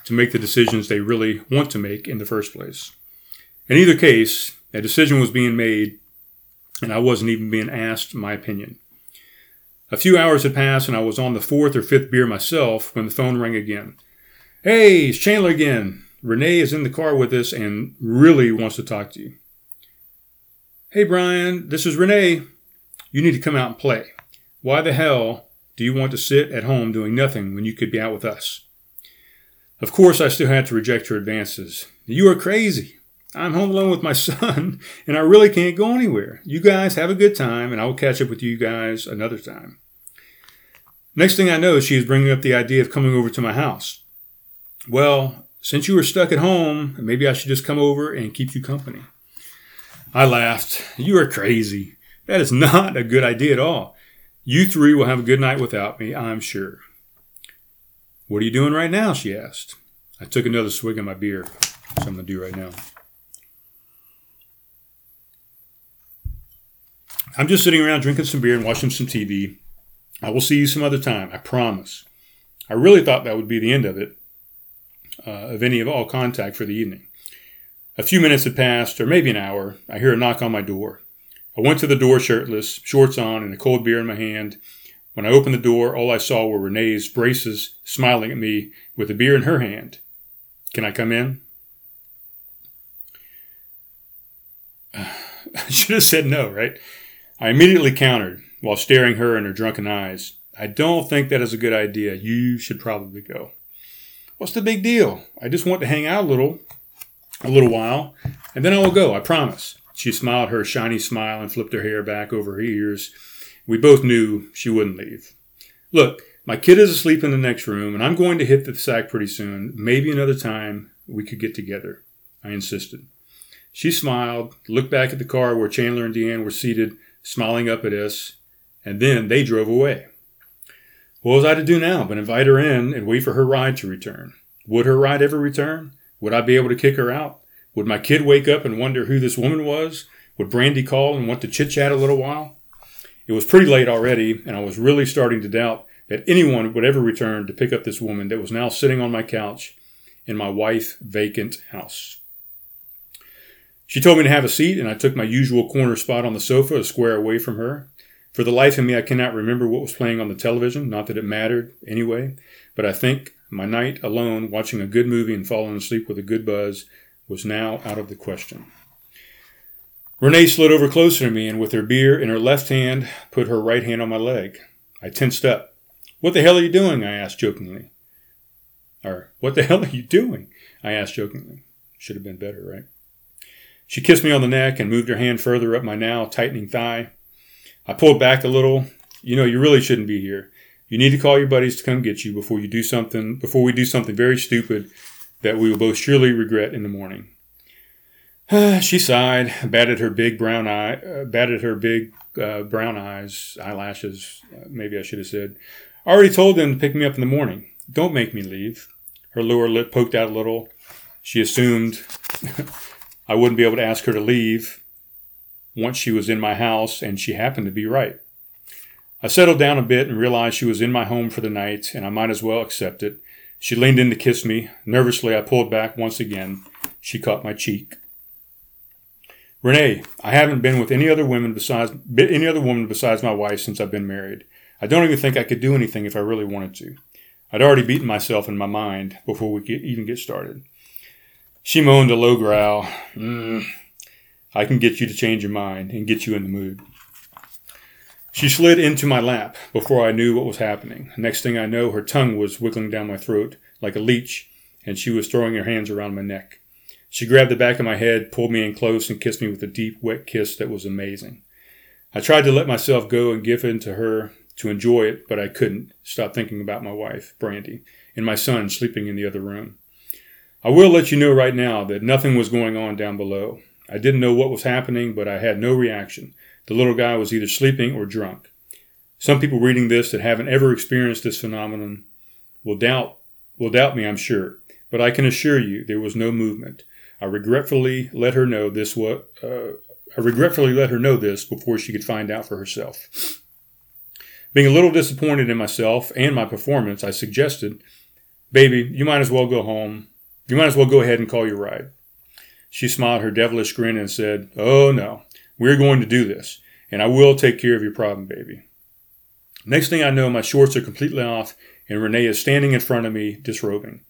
to make the decisions they really want to make in the first place. In either case, a decision was being made, and I wasn't even being asked my opinion. A few hours had passed, and I was on the fourth or fifth beer myself when the phone rang again. Hey, it's Chandler again. Renee is in the car with us and really wants to talk to you. Hey, Brian, this is Renee. You need to come out and play. Why the hell do you want to sit at home doing nothing when you could be out with us? Of course, I still had to reject her advances. You are crazy. I'm home alone with my son, and I really can't go anywhere. You guys have a good time, and I will catch up with you guys another time. Next thing I know, she is bringing up the idea of coming over to my house. Well, since you are stuck at home, maybe I should just come over and keep you company. I laughed. You are crazy. That is not a good idea at all. You three will have a good night without me, I'm sure. What are you doing right now? she asked. I took another swig of my beer, which I'm going to do right now. I'm just sitting around drinking some beer and watching some TV. I will see you some other time, I promise. I really thought that would be the end of it, uh, of any of all contact for the evening. A few minutes had passed, or maybe an hour. I hear a knock on my door. I went to the door shirtless, shorts on, and a cold beer in my hand. When I opened the door, all I saw were Renee's braces smiling at me with a beer in her hand. Can I come in? I should have said no, right? I immediately countered while staring her in her drunken eyes. I don't think that is a good idea. You should probably go. What's the big deal? I just want to hang out a little, a little while, and then I will go, I promise. She smiled her shiny smile and flipped her hair back over her ears. We both knew she wouldn't leave. Look, my kid is asleep in the next room, and I'm going to hit the sack pretty soon. Maybe another time we could get together. I insisted. She smiled, looked back at the car where Chandler and Deanne were seated, smiling up at us, and then they drove away. What was I to do now but invite her in and wait for her ride to return? Would her ride ever return? Would I be able to kick her out? Would my kid wake up and wonder who this woman was? Would Brandy call and want to chit chat a little while? It was pretty late already, and I was really starting to doubt that anyone would ever return to pick up this woman that was now sitting on my couch in my wife vacant house. She told me to have a seat, and I took my usual corner spot on the sofa, a square away from her. For the life of me, I cannot remember what was playing on the television, not that it mattered anyway, but I think my night alone watching a good movie and falling asleep with a good buzz was now out of the question. Renee slid over closer to me and with her beer in her left hand put her right hand on my leg. I tensed up. What the hell are you doing? I asked jokingly. Or, what the hell are you doing? I asked jokingly. Should have been better, right? She kissed me on the neck and moved her hand further up my now tightening thigh. I pulled back a little. You know, you really shouldn't be here. You need to call your buddies to come get you before you do something, before we do something very stupid that we will both surely regret in the morning. she sighed, batted her big brown eye, uh, batted her big uh, brown eyes, eyelashes. Uh, maybe I should have said. I already told them to pick me up in the morning. Don't make me leave. Her lower lip poked out a little. She assumed I wouldn't be able to ask her to leave once she was in my house, and she happened to be right. I settled down a bit and realized she was in my home for the night, and I might as well accept it. She leaned in to kiss me. Nervously, I pulled back once again. She caught my cheek. Renee, I haven't been with any other women besides any other woman besides my wife since I've been married. I don't even think I could do anything if I really wanted to. I'd already beaten myself in my mind before we even get started. She moaned a low growl. Mm, I can get you to change your mind and get you in the mood. She slid into my lap before I knew what was happening. Next thing I know, her tongue was wiggling down my throat like a leech, and she was throwing her hands around my neck. She grabbed the back of my head, pulled me in close, and kissed me with a deep, wet kiss that was amazing. I tried to let myself go and give in to her to enjoy it, but I couldn't stop thinking about my wife, Brandy, and my son sleeping in the other room. I will let you know right now that nothing was going on down below. I didn't know what was happening, but I had no reaction. The little guy was either sleeping or drunk. Some people reading this that haven't ever experienced this phenomenon will doubt will doubt me, I'm sure, but I can assure you there was no movement. I regretfully let her know this what uh, I regretfully let her know this before she could find out for herself. Being a little disappointed in myself and my performance, I suggested, "Baby, you might as well go home. You might as well go ahead and call your ride." She smiled her devilish grin and said, "Oh no, we're going to do this, and I will take care of your problem, baby." Next thing I know, my shorts are completely off, and Renee is standing in front of me, disrobing.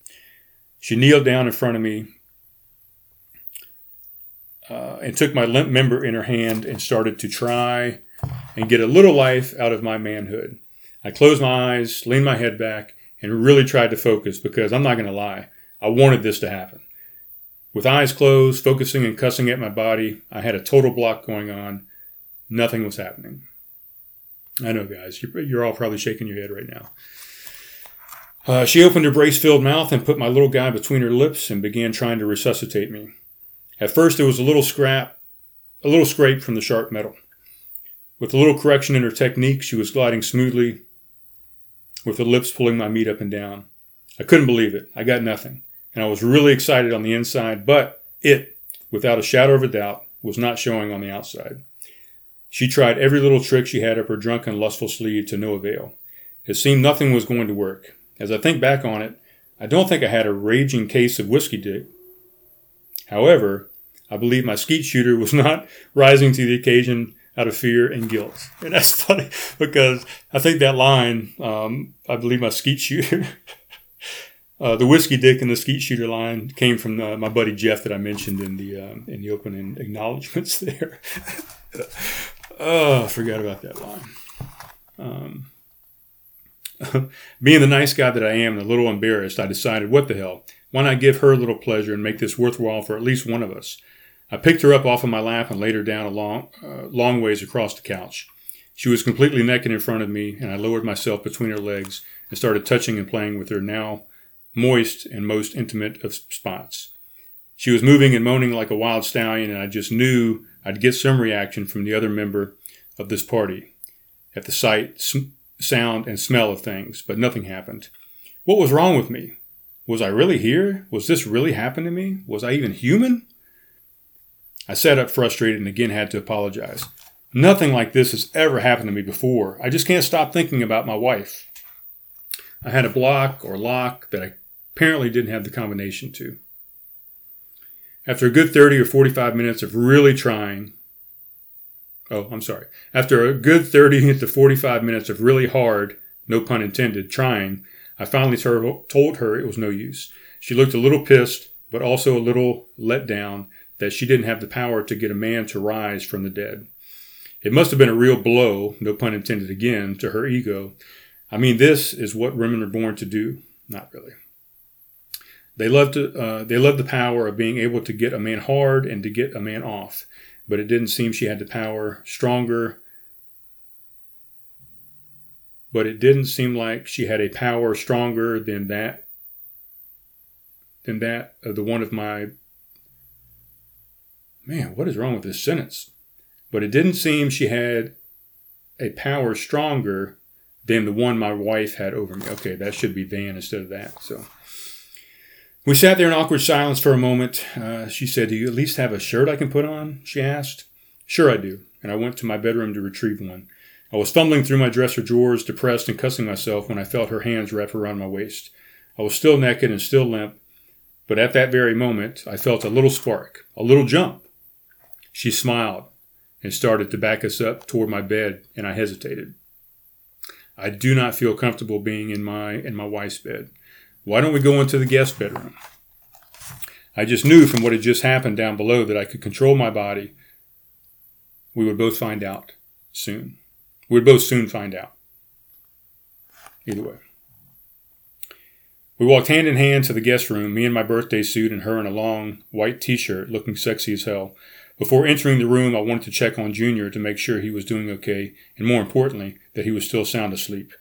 She kneeled down in front of me, uh, and took my limp member in her hand and started to try and get a little life out of my manhood. I closed my eyes, leaned my head back, and really tried to focus because I'm not going to lie, I wanted this to happen. With eyes closed, focusing and cussing at my body, I had a total block going on. Nothing was happening. I know, guys, you're all probably shaking your head right now. Uh, she opened her brace filled mouth and put my little guy between her lips and began trying to resuscitate me. At first, it was a little scrap, a little scrape from the sharp metal. With a little correction in her technique, she was gliding smoothly, with her lips pulling my meat up and down. I couldn't believe it. I got nothing. And I was really excited on the inside, but it, without a shadow of a doubt, was not showing on the outside. She tried every little trick she had up her drunken, lustful sleeve to no avail. It seemed nothing was going to work. As I think back on it, I don't think I had a raging case of whiskey dick, However, I believe my skeet shooter was not rising to the occasion out of fear and guilt. And that's funny because I think that line, um, I believe my skeet shooter, uh, the whiskey dick and the skeet shooter line came from uh, my buddy Jeff that I mentioned in the uh, in the opening acknowledgments there. oh, I forgot about that line. Um, being the nice guy that I am and a little embarrassed, I decided, what the hell? Why not give her a little pleasure and make this worthwhile for at least one of us? I picked her up off of my lap and laid her down a long, uh, long ways across the couch. She was completely naked in front of me, and I lowered myself between her legs and started touching and playing with her now moist and most intimate of spots. She was moving and moaning like a wild stallion, and I just knew I'd get some reaction from the other member of this party at the sight, sm- sound, and smell of things, but nothing happened. What was wrong with me? Was I really here? Was this really happening to me? Was I even human? I sat up frustrated and again had to apologize. Nothing like this has ever happened to me before. I just can't stop thinking about my wife. I had a block or lock that I apparently didn't have the combination to. After a good 30 or 45 minutes of really trying, oh, I'm sorry. After a good 30 to 45 minutes of really hard, no pun intended, trying, I finally told her it was no use. She looked a little pissed, but also a little let down that she didn't have the power to get a man to rise from the dead. It must have been a real blow, no pun intended again, to her ego. I mean, this is what women are born to do. Not really. They love to. Uh, they love the power of being able to get a man hard and to get a man off, but it didn't seem she had the power stronger. But it didn't seem like she had a power stronger than that than that of the one of my man what is wrong with this sentence? But it didn't seem she had a power stronger than the one my wife had over me. Okay that should be than instead of that so we sat there in awkward silence for a moment uh, she said do you at least have a shirt i can put on she asked sure i do and i went to my bedroom to retrieve one I was fumbling through my dresser drawers, depressed and cussing myself when I felt her hands wrap around my waist. I was still naked and still limp, but at that very moment I felt a little spark, a little jump. She smiled and started to back us up toward my bed, and I hesitated. I do not feel comfortable being in my in my wife's bed. Why don't we go into the guest bedroom? I just knew from what had just happened down below that I could control my body. We would both find out soon. We'd both soon find out. Either way. We walked hand in hand to the guest room, me in my birthday suit and her in a long white t shirt looking sexy as hell. Before entering the room, I wanted to check on Junior to make sure he was doing okay, and more importantly, that he was still sound asleep.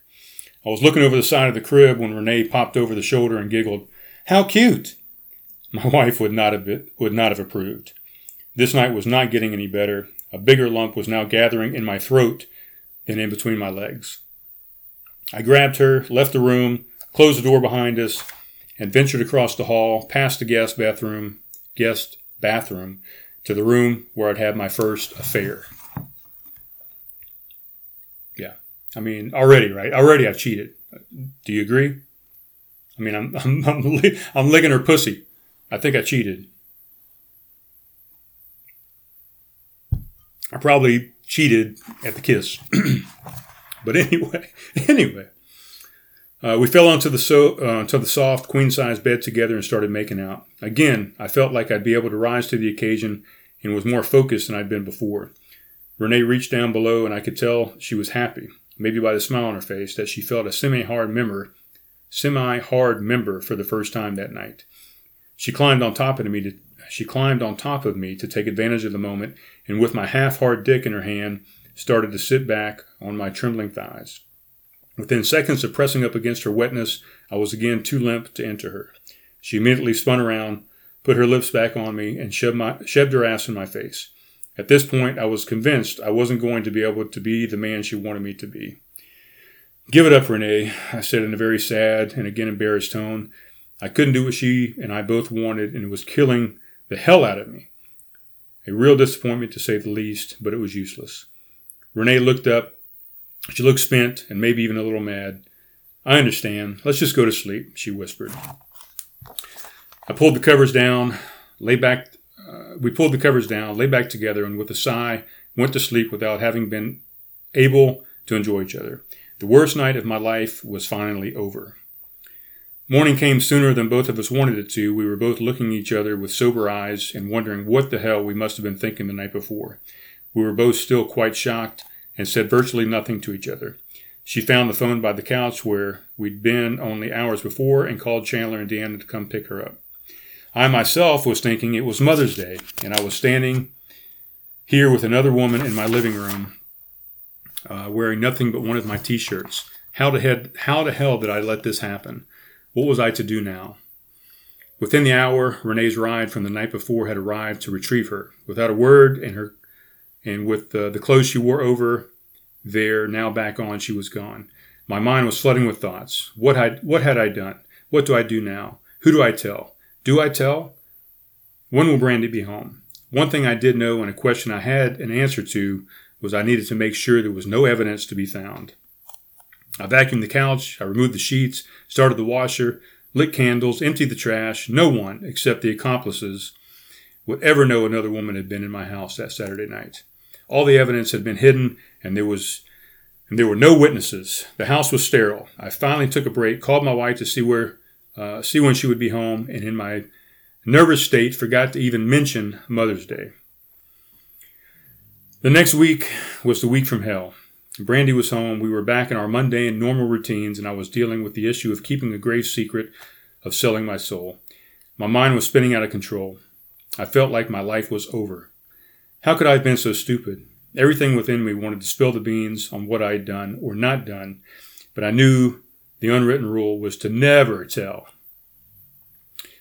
I was looking over the side of the crib when Renee popped over the shoulder and giggled, How cute! My wife would not have, been, would not have approved. This night was not getting any better. A bigger lump was now gathering in my throat than in between my legs. I grabbed her, left the room, closed the door behind us, and ventured across the hall, past the guest bathroom, guest bathroom, to the room where I'd had my first affair. Yeah, I mean, already, right? Already, I cheated. Do you agree? I mean, I'm I'm I'm, I'm licking her pussy. I think I cheated. I probably cheated at the kiss. but anyway, anyway, uh, we fell onto the so uh, onto the soft queen size bed together and started making out. Again, I felt like I'd be able to rise to the occasion and was more focused than I'd been before. Renee reached down below, and I could tell she was happy, maybe by the smile on her face, that she felt a semi-hard member, semi-hard member for the first time that night. She climbed on top of me to she climbed on top of me to take advantage of the moment, and with my half-hard dick in her hand, started to sit back on my trembling thighs. Within seconds of pressing up against her wetness, I was again too limp to enter her. She immediately spun around, put her lips back on me, and shoved, my, shoved her ass in my face. At this point, I was convinced I wasn't going to be able to be the man she wanted me to be. Give it up, Renee, I said in a very sad and again embarrassed tone. I couldn't do what she and I both wanted, and it was killing the hell out of me. A real disappointment to say the least, but it was useless. Renee looked up. She looked spent and maybe even a little mad. I understand. Let's just go to sleep, she whispered. I pulled the covers down, lay back. We pulled the covers down, lay back together, and with a sigh, went to sleep without having been able to enjoy each other. The worst night of my life was finally over. Morning came sooner than both of us wanted it to. We were both looking at each other with sober eyes and wondering what the hell we must have been thinking the night before. We were both still quite shocked and said virtually nothing to each other. She found the phone by the couch where we'd been only hours before and called Chandler and Deanna to come pick her up. I myself was thinking it was Mother's Day, and I was standing here with another woman in my living room, uh, wearing nothing but one of my T-shirts. How the how the hell did I let this happen? What was I to do now? Within the hour, Renee's ride from the night before had arrived to retrieve her. Without a word, and her, and with uh, the clothes she wore over there now back on, she was gone. My mind was flooding with thoughts. What had what had I done? What do I do now? Who do I tell? Do I tell? When will Brandy be home? One thing I did know and a question I had an answer to was I needed to make sure there was no evidence to be found. I vacuumed the couch, I removed the sheets, started the washer, lit candles, emptied the trash. No one, except the accomplices, would ever know another woman had been in my house that Saturday night. All the evidence had been hidden, and there was and there were no witnesses. The house was sterile. I finally took a break, called my wife to see where uh, see when she would be home, and in my nervous state, forgot to even mention Mother's Day. The next week was the week from hell. Brandy was home. We were back in our mundane, normal routines, and I was dealing with the issue of keeping a grave secret of selling my soul. My mind was spinning out of control. I felt like my life was over. How could I have been so stupid? Everything within me wanted to spill the beans on what I had done or not done, but I knew the unwritten rule was to never tell.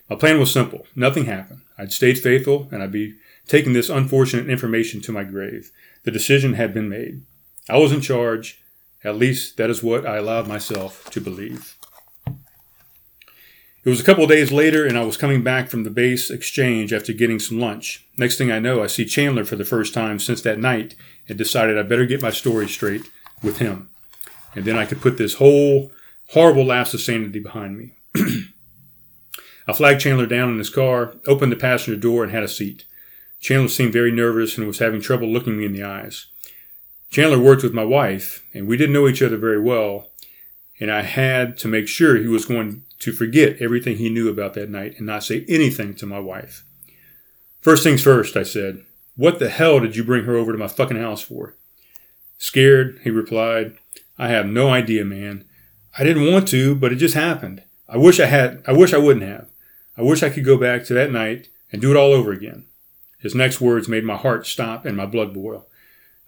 My plan was simple. Nothing happened. I'd stayed faithful, and I'd be taking this unfortunate information to my grave. The decision had been made. I was in charge. At least that is what I allowed myself to believe. It was a couple of days later, and I was coming back from the base exchange after getting some lunch. Next thing I know, I see Chandler for the first time since that night horrible lapse of sanity behind me. I flagged Chandler down in his car, opened the passenger door, and had a seat. Chandler seemed very nervous and was having trouble looking me in the eyes. Chandler worked with my wife, and we didn't know each other very well, and I had to make sure he was going to forget everything he knew about that night and not say anything to my wife. First things first, I said, What the hell did you bring her over to my fucking house for? Scared, he replied, I have no idea, man. I didn't want to, but it just happened. I wish I had, I wish I wouldn't have. I wish I could go back to that night and do it all over again. His next words made my heart stop and my blood boil.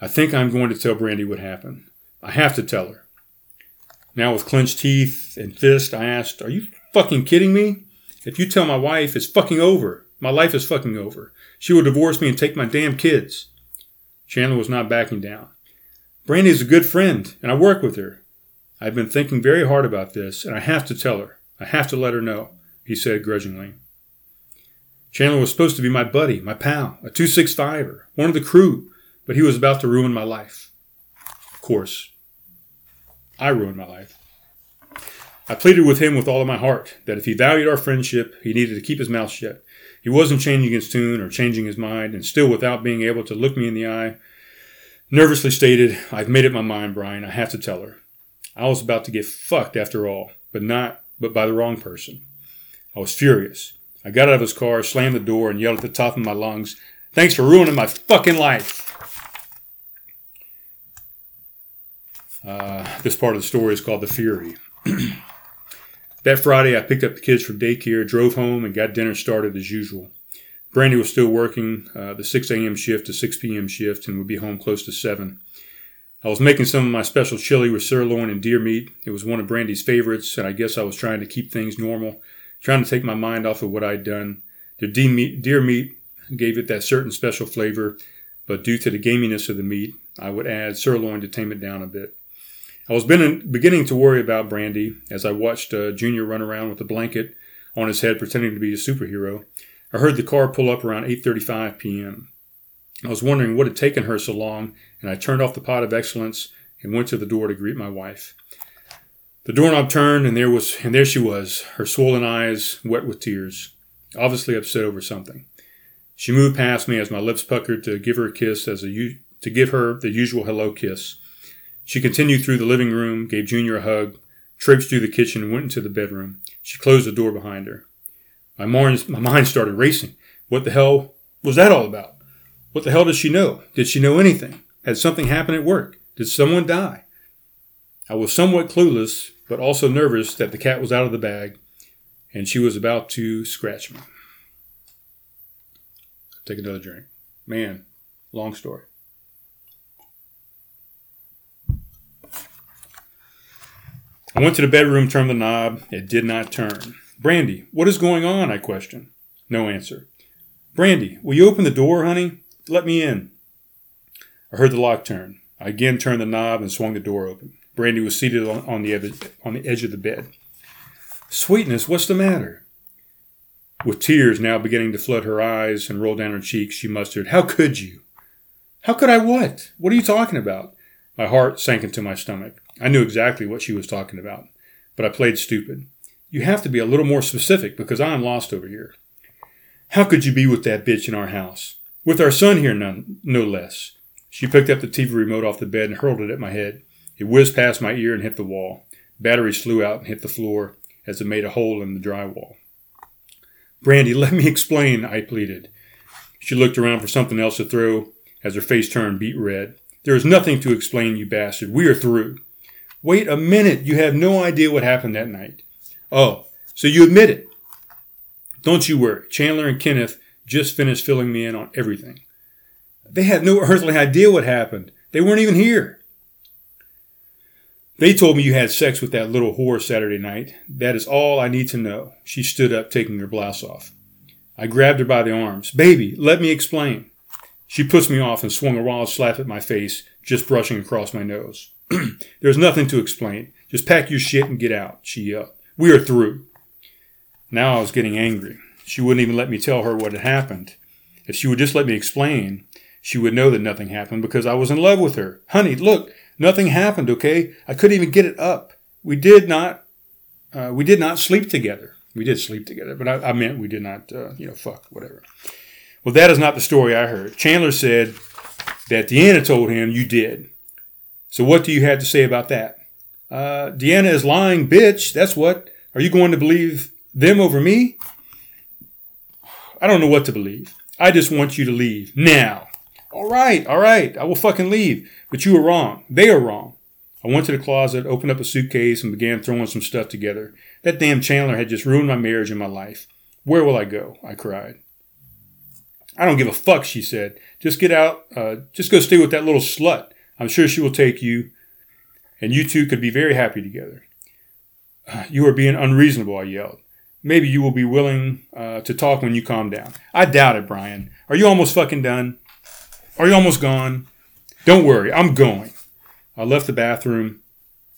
I think I'm going to tell Brandy what happened. I have to tell her. Now, with clenched teeth and fist, I asked, Are you fucking kidding me? If you tell my wife, it's fucking over. My life is fucking over. She will divorce me and take my damn kids. Chandler was not backing down. Brandy is a good friend, and I work with her. I've been thinking very hard about this, and I have to tell her. I have to let her know, he said grudgingly. Chandler was supposed to be my buddy, my pal, a 265er, one of the crew, but he was about to ruin my life. Of course, I ruined my life. I pleaded with him with all of my heart that if he valued our friendship, he needed to keep his mouth shut. He wasn't changing his tune or changing his mind, and still without being able to look me in the eye, nervously stated, I've made up my mind, Brian. I have to tell her. I was about to get fucked after all, but not, but by the wrong person. I was furious. I got out of his car, slammed the door, and yelled at the top of my lungs, Thanks for ruining my fucking life. Uh, this part of the story is called The Fury. that Friday, I picked up the kids from daycare, drove home, and got dinner started as usual. Brandy was still working uh, the 6 a.m. shift to 6 p.m. shift and would be home close to 7. I was making some of my special chili with sirloin and deer meat. It was one of Brandy's favorites, and I guess I was trying to keep things normal trying to take my mind off of what I'd done. The deer meat gave it that certain special flavor, but due to the gaminess of the meat, I would add sirloin to tame it down a bit. I was beginning to worry about Brandy as I watched uh, Junior run around with a blanket on his head pretending to be a superhero. I heard the car pull up around 8:35 p.m. I was wondering what had taken her so long, and I turned off the pot of excellence and went to the door to greet my wife. The doorknob turned, and there was, and there she was, her swollen eyes wet with tears, obviously upset over something. She moved past me as my lips puckered to give her a kiss, as a to give her the usual hello kiss. She continued through the living room, gave Junior a hug, traipsed through the kitchen, and went into the bedroom. She closed the door behind her. My mind, my mind started racing. What the hell was that all about? What the hell did she know? Did she know anything? Had something happened at work? Did someone die? I was somewhat clueless, but also nervous that the cat was out of the bag and she was about to scratch me. Take another drink. Man, long story. I went to the bedroom, turned the knob. It did not turn. Brandy, what is going on? I questioned. No answer. Brandy, will you open the door, honey? Let me in. I heard the lock turn. I again turned the knob and swung the door open. Brandy was seated on, on, the, on the edge of the bed. Sweetness, what's the matter? With tears now beginning to flood her eyes and roll down her cheeks, she mustered, How could you? How could I what? What are you talking about? My heart sank into my stomach. I knew exactly what she was talking about, but I played stupid. You have to be a little more specific because I'm lost over here. How could you be with that bitch in our house? With our son here, none, no less. She picked up the TV remote off the bed and hurled it at my head. It whizzed past my ear and hit the wall. Batteries flew out and hit the floor as it made a hole in the drywall. Brandy, let me explain, I pleaded. She looked around for something else to throw as her face turned beet red. There is nothing to explain, you bastard. We are through. Wait a minute. You have no idea what happened that night. Oh, so you admit it. Don't you worry. Chandler and Kenneth just finished filling me in on everything. They had no earthly idea what happened. They weren't even here. They told me you had sex with that little whore Saturday night. That is all I need to know. She stood up, taking her blouse off. I grabbed her by the arms. Baby, let me explain. She pushed me off and swung a wild slap at my face, just brushing across my nose. There's nothing to explain. Just pack your shit and get out, she yelled. We are through. Now I was getting angry. She wouldn't even let me tell her what had happened. If she would just let me explain, she would know that nothing happened because I was in love with her. Honey, look, Nothing happened, okay? I couldn't even get it up. We did not, uh, we did not sleep together. We did sleep together, but I, I meant we did not, uh, you know, fuck, whatever. Well, that is not the story I heard. Chandler said that Deanna told him you did. So what do you have to say about that? Uh, Deanna is lying, bitch. That's what. Are you going to believe them over me? I don't know what to believe. I just want you to leave now. All right, all right, I will fucking leave. But you are wrong. They are wrong. I went to the closet, opened up a suitcase, and began throwing some stuff together. That damn Chandler had just ruined my marriage and my life. Where will I go? I cried. I don't give a fuck, she said. Just get out, uh, just go stay with that little slut. I'm sure she will take you, and you two could be very happy together. You are being unreasonable, I yelled. Maybe you will be willing uh, to talk when you calm down. I doubt it, Brian. Are you almost fucking done? Are you almost gone? Don't worry, I'm going. I left the bathroom,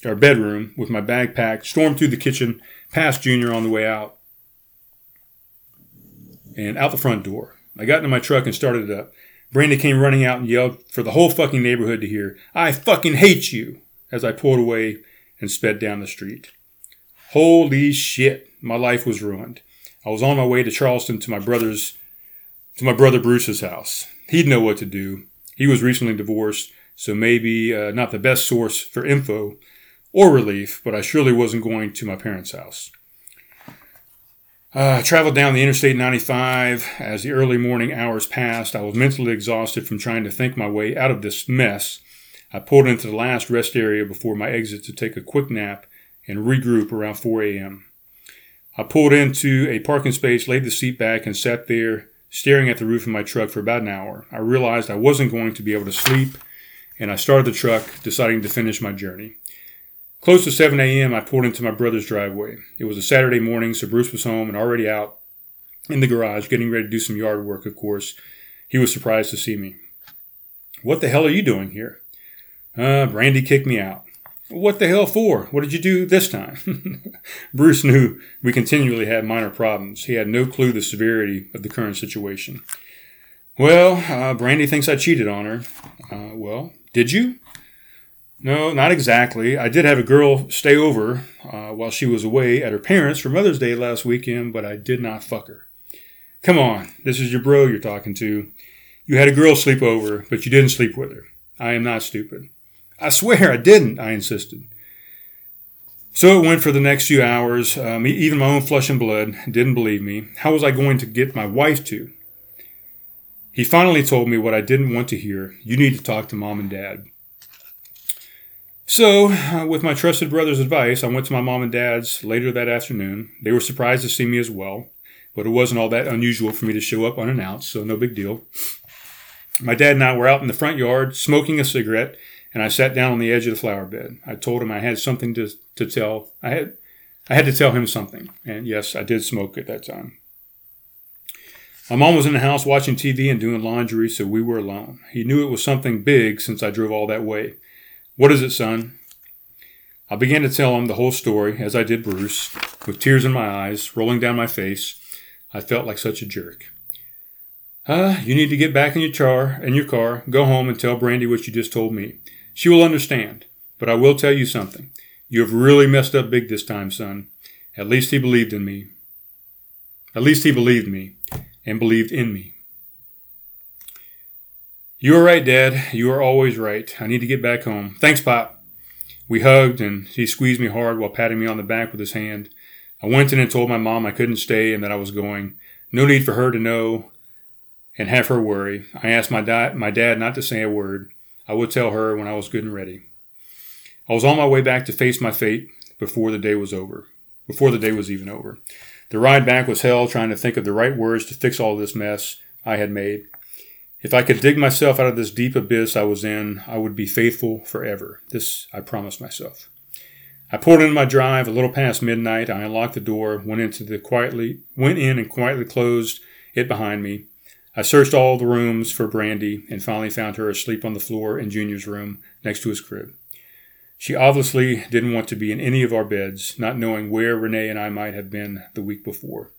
or bedroom, with my bag packed, stormed through the kitchen, past Junior on the way out, and out the front door. I got into my truck and started it up. Brandy came running out and yelled for the whole fucking neighborhood to hear, I fucking hate you, as I pulled away and sped down the street. Holy shit, my life was ruined. I was on my way to Charleston to my brother's, to my brother Bruce's house. He'd know what to do. He was recently divorced, so maybe uh, not the best source for info or relief, but I surely wasn't going to my parents' house. Uh, I traveled down the Interstate 95. As the early morning hours passed, I was mentally exhausted from trying to think my way out of this mess. I pulled into the last rest area before my exit to take a quick nap and regroup around 4 a.m. I pulled into a parking space, laid the seat back, and sat there staring at the roof of my truck for about an hour. I realized I wasn't going to be able to sleep, and I started the truck, deciding to finish my journey. Close to 7 a.m., I pulled into my brother's driveway. It was a Saturday morning, so Bruce was home and already out in the garage, getting ready to do some yard work, of course. He was surprised to see me. What the hell are you doing here? Uh, Brandy kicked me out. What the hell for? What did you do this time? Bruce knew we continually had minor problems. He had no clue the severity of the current situation. Well, uh, Brandy thinks I cheated on her. Uh, well, did you? No, not exactly. I did have a girl stay over uh, while she was away at her parents' for Mother's Day last weekend, but I did not fuck her. Come on, this is your bro you're talking to. You had a girl sleep over, but you didn't sleep with her. I am not stupid. I swear I didn't, I insisted. So it went for the next few hours. Um, even my own flesh and blood didn't believe me. How was I going to get my wife to? He finally told me what I didn't want to hear. You need to talk to mom and dad. So, uh, with my trusted brother's advice, I went to my mom and dad's later that afternoon. They were surprised to see me as well, but it wasn't all that unusual for me to show up unannounced, so no big deal. My dad and I were out in the front yard smoking a cigarette and I sat down on the edge of the flower bed. I told him I had something to, to tell. I had, I had to tell him something. And yes, I did smoke at that time. My mom was in the house watching TV and doing laundry, so we were alone. He knew it was something big since I drove all that way. What is it, son? I began to tell him the whole story, as I did Bruce, with tears in my eyes, rolling down my face. I felt like such a jerk. Ah, uh, you need to get back in your car, in your car, go home and tell Brandy what you just told me. She will understand. But I will tell you something. You have really messed up big this time, son. At least he believed in me. At least he believed me and believed in me. You are right, Dad. You are always right. I need to get back home. Thanks, Pop. We hugged, and he squeezed me hard while patting me on the back with his hand. I went in and told my mom I couldn't stay and that I was going. No need for her to know and have her worry. I asked my, di- my dad not to say a word. I would tell her when I was good and ready. I was on my way back to face my fate before the day was over, before the day was even over. The ride back was hell trying to think of the right words to fix all this mess I had made. If I could dig myself out of this deep abyss I was in, I would be faithful forever. This I promised myself. I pulled into my drive a little past midnight. I unlocked the door, went into the quietly went in and quietly closed it behind me. I searched all the rooms for Brandy and finally found her asleep on the floor in Junior's room next to his crib. She obviously didn't want to be in any of our beds, not knowing where Renee and I might have been the week before.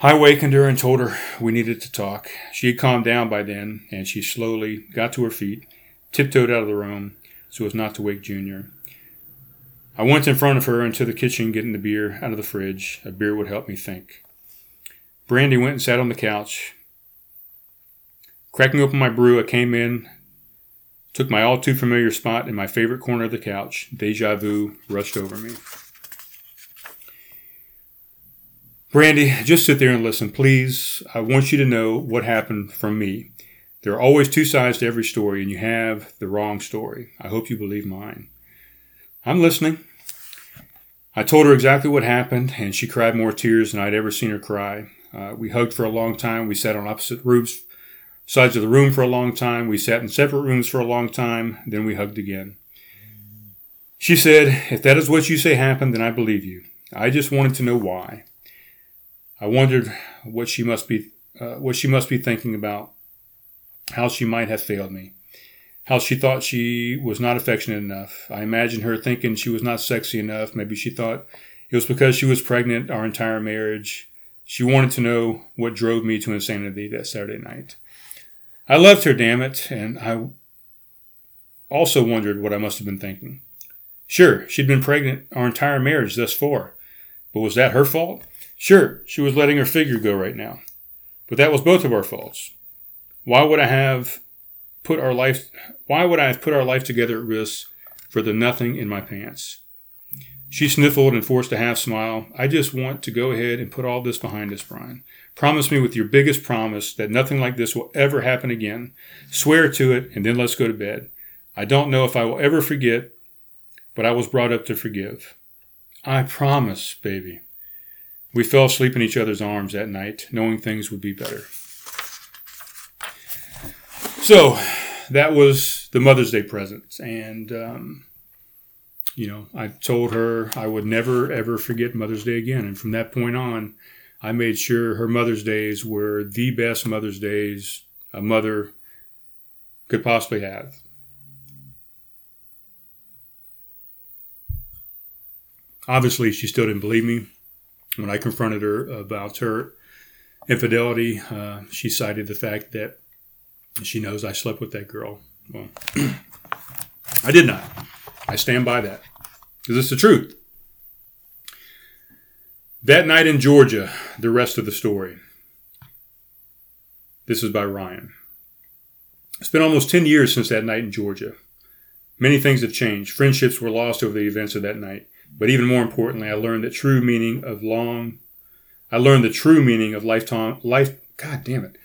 I wakened her and told her we needed to talk. She had calmed down by then, and she slowly got to her feet, tiptoed out of the room so as not to wake Junior. I went in front of her into the kitchen getting the beer out of the fridge. A beer would help me think. Brandy went and sat on the couch, Cracking open my brew, I came in, took my all too familiar spot in my favorite corner of the couch. Deja vu rushed over me. Brandy, just sit there and listen, please. I want you to know what happened from me. There are always two sides to every story, and you have the wrong story. I hope you believe mine. I'm listening. I told her exactly what happened, and she cried more tears than I'd ever seen her cry. Uh, we hugged for a long time. We sat on opposite roofs, sides of the room for a long time. We sat in separate rooms for a long time. Then we hugged again. She said, If that is what you say happened, then I believe you. I just wanted to know why. I wondered what she must be, uh, what she must be thinking about, how she might have failed me, how she thought she was not affectionate enough. I imagined her thinking she was not sexy enough. Maybe she thought it was because she was pregnant our entire marriage. She wanted to know what drove me to insanity that Saturday night. I loved her, damn it, and I also wondered what I must have been thinking. Sure, she'd been pregnant our entire marriage thus far, but was that her fault? Sure, she was letting her figure go right now, but that was both of our faults. Why would I have put our life? Why would I have put our life together at risk for the nothing in my pants? She sniffled and forced a half smile. I just want to go ahead and put all this behind us, Brian. Promise me with your biggest promise that nothing like this will ever happen again. Swear to it, and then let's go to bed. I don't know if I will ever forget, but I was brought up to forgive. I promise, baby. We fell asleep in each other's arms that night, knowing things would be better. So, that was the Mother's Day present. And, um, you know, I told her I would never, ever forget Mother's Day again. And from that point on, I made sure her Mother's Days were the best Mother's Days a mother could possibly have. Obviously, she still didn't believe me. When I confronted her about her infidelity, uh, she cited the fact that she knows I slept with that girl. Well, I did not. I stand by that because it's the truth. That night in Georgia, the rest of the story. This is by Ryan. It's been almost 10 years since that night in Georgia. Many things have changed. Friendships were lost over the events of that night. But even more importantly, I learned the true meaning of long. I learned the true meaning of lifetime life. God damn it!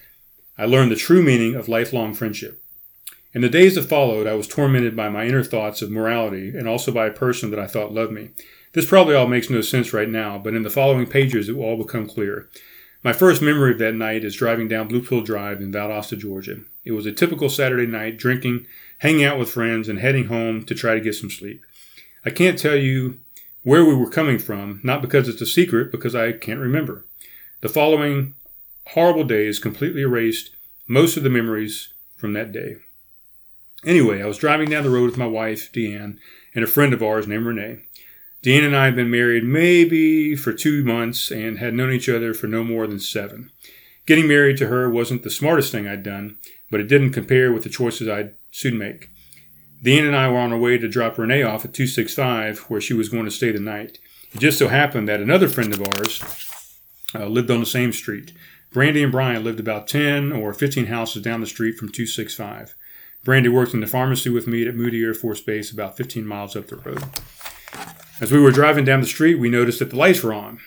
I learned the true meaning of lifelong friendship. In the days that followed, I was tormented by my inner thoughts of morality and also by a person that I thought loved me. This probably all makes no sense right now, but in the following pages it will all become clear. My first memory of that night is driving down Blue Pill Drive in Valdosta, Georgia. It was a typical Saturday night, drinking, hanging out with friends, and heading home to try to get some sleep. I can't tell you where we were coming from, not because it's a secret, because I can't remember. The following horrible days completely erased most of the memories from that day. Anyway, I was driving down the road with my wife, Deanne, and a friend of ours named Renee. Deanne and I had been married maybe for two months and had known each other for no more than seven. Getting married to her wasn't the smartest thing I'd done, but it didn't compare with the choices I'd soon make. Dean and I were on our way to drop Renee off at 265, where she was going to stay the night. It just so happened that another friend of ours uh, lived on the same street. Brandy and Brian lived about 10 or 15 houses down the street from 265. Brandy worked in the pharmacy with me at Moody Air Force Base about 15 miles up the road. As we were driving down the street, we noticed that the lights were on.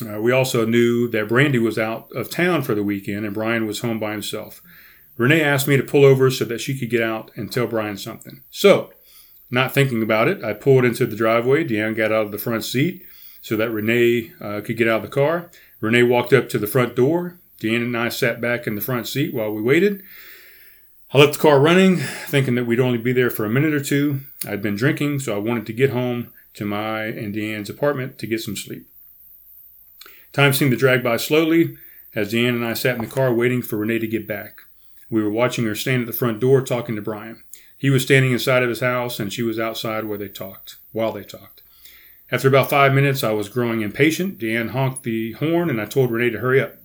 Uh, we also knew that Brandy was out of town for the weekend and Brian was home by himself. Renee asked me to pull over so that she could get out and tell Brian something. So, not thinking about it, I pulled into the driveway. Deanne got out of the front seat so that Renee uh, could get out of the car. Renee walked up to the front door. Deanne and I sat back in the front seat while we waited. I left the car running, thinking that we'd only be there for a minute or two. I'd been drinking, so I wanted to get home to my and Deanne's apartment to get some sleep. Time seemed to drag by slowly as Deanne and I sat in the car waiting for Renee to get back. We were watching her stand at the front door talking to Brian. He was standing inside of his house and she was outside where they talked, while they talked. After about five minutes, I was growing impatient. Deanne honked the horn and I told Renee to hurry up.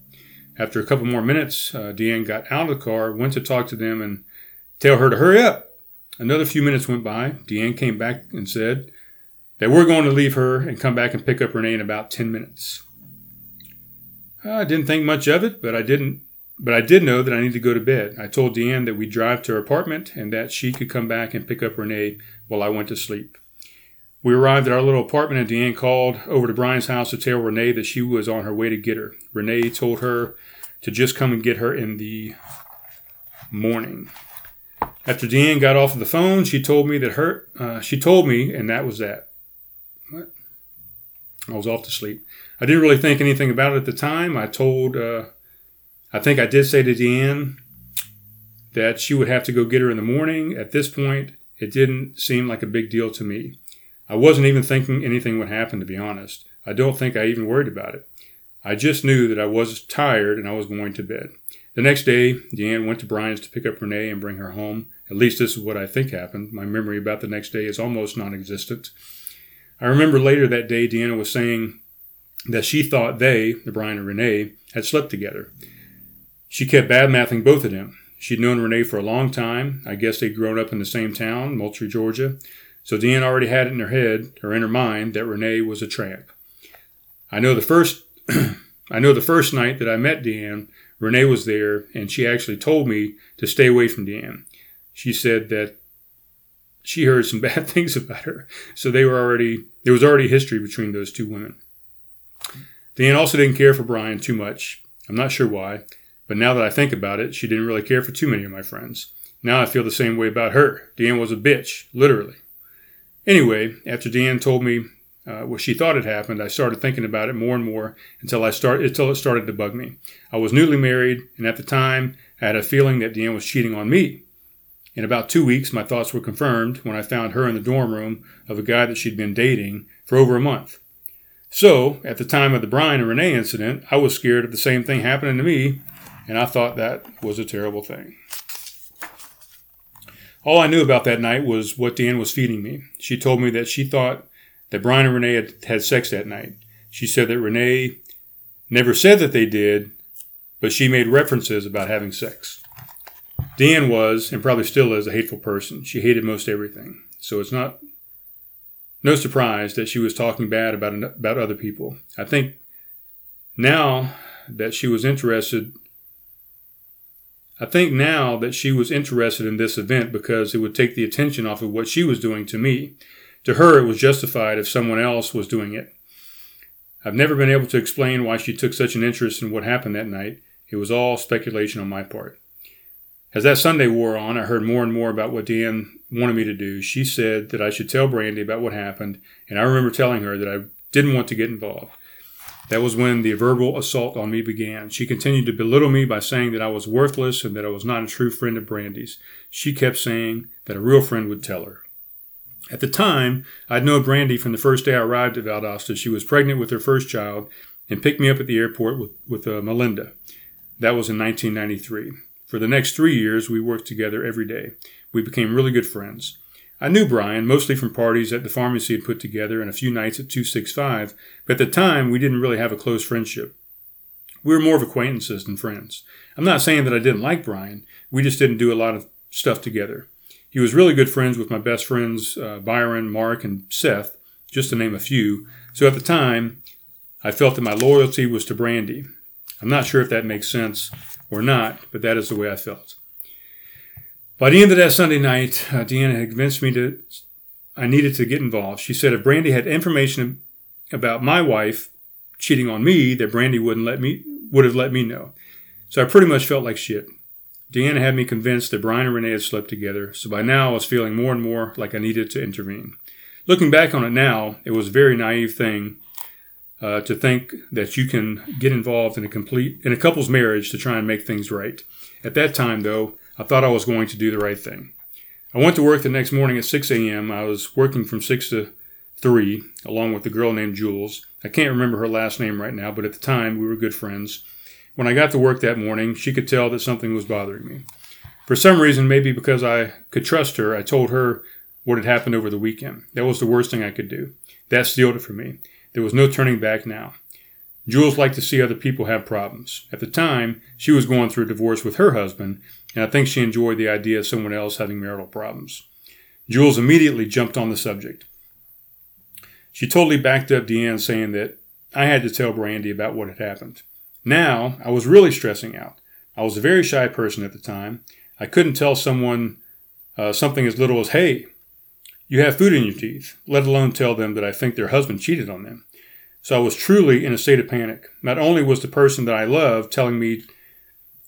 After a couple more minutes, uh, Deanne got out of the car, went to talk to them and tell her to hurry up. Another few minutes went by. Deanne came back and said that we're going to leave her and come back and pick up Renee in about 10 minutes. I didn't think much of it, but I didn't but I did know that I needed to go to bed. I told Deanne that we'd drive to her apartment and that she could come back and pick up Renee while I went to sleep. We arrived at our little apartment and Deanne called over to Brian's house to tell Renee that she was on her way to get her. Renee told her to just come and get her in the morning. After Deanne got off of the phone, she told me that her, uh, she told me, and that was that. I was off to sleep. I didn't really think anything about it at the time. I told, uh, I think I did say to Deanne that she would have to go get her in the morning. At this point, it didn't seem like a big deal to me. I wasn't even thinking anything would happen, to be honest. I don't think I even worried about it. I just knew that I was tired and I was going to bed. The next day, Deanne went to Brian's to pick up Renee and bring her home. At least this is what I think happened. My memory about the next day is almost non existent. I remember later that day, Deanna was saying that she thought they, the Brian and Renee, had slept together. She kept bad mouthing both of them. She'd known Renee for a long time. I guess they'd grown up in the same town, Moultrie, Georgia. So Deanne already had it in her head, or in her mind, that Renee was a tramp. I know the first I know the first night that I met Deanne, Renee was there, and she actually told me to stay away from Deanne. She said that she heard some bad things about her, so they were already there was already history between those two women. Dan also didn't care for Brian too much. I'm not sure why, but now that I think about it, she didn't really care for too many of my friends. Now I feel the same way about her. Deanne was a bitch, literally. Anyway, after Deanne told me uh, what she thought had happened, I started thinking about it more and more until I start until it started to bug me. I was newly married, and at the time, I had a feeling that Deanne was cheating on me. In about two weeks, my thoughts were confirmed when I found her in the dorm room of a guy that she'd been dating for over a month. So, at the time of the Brian and Renee incident, I was scared of the same thing happening to me, and I thought that was a terrible thing. All I knew about that night was what Dan was feeding me. She told me that she thought that Brian and Renee had had sex that night. She said that Renee never said that they did, but she made references about having sex. Dan was, and probably still is, a hateful person. She hated most everything. So it's not no surprise that she was talking bad about about other people. I think now that she was interested I think now that she was interested in this event because it would take the attention off of what she was doing to me. To her, it was justified if someone else was doing it. I've never been able to explain why she took such an interest in what happened that night. It was all speculation on my part. As that Sunday wore on, I heard more and more about what Deanne wanted me to do. She said that I should tell Brandy about what happened, and I remember telling her that I didn't want to get involved. That was when the verbal assault on me began. She continued to belittle me by saying that I was worthless and that I was not a true friend of Brandy's. She kept saying that a real friend would tell her. At the time, I'd known Brandy from the first day I arrived at Valdosta. She was pregnant with her first child and picked me up at the airport with, with uh, Melinda. That was in 1993. For the next three years, we worked together every day. We became really good friends. I knew Brian, mostly from parties that the pharmacy had put together and a few nights at 265, but at the time we didn't really have a close friendship. We were more of acquaintances than friends. I'm not saying that I didn't like Brian, we just didn't do a lot of stuff together. He was really good friends with my best friends, uh, Byron, Mark, and Seth, just to name a few, so at the time I felt that my loyalty was to Brandy. I'm not sure if that makes sense or not, but that is the way I felt. By the end of that Sunday night, uh, Deanna had convinced me that I needed to get involved. She said if Brandy had information about my wife cheating on me, that Brandy wouldn't let me would have let me know. So I pretty much felt like shit. Deanna had me convinced that Brian and Renee had slept together, so by now I was feeling more and more like I needed to intervene. Looking back on it now, it was a very naive thing uh, to think that you can get involved in a complete in a couple's marriage to try and make things right. At that time, though, I thought I was going to do the right thing. I went to work the next morning at 6 a.m. I was working from 6 to 3, along with a girl named Jules. I can't remember her last name right now, but at the time we were good friends. When I got to work that morning, she could tell that something was bothering me. For some reason, maybe because I could trust her, I told her what had happened over the weekend. That was the worst thing I could do. That sealed it for me. There was no turning back now. Jules liked to see other people have problems. At the time, she was going through a divorce with her husband, and I think she enjoyed the idea of someone else having marital problems. Jules immediately jumped on the subject. She totally backed up Deanne, saying that I had to tell Brandy about what had happened. Now, I was really stressing out. I was a very shy person at the time. I couldn't tell someone uh, something as little as, hey, you have food in your teeth, let alone tell them that I think their husband cheated on them. So I was truly in a state of panic. Not only was the person that I loved telling me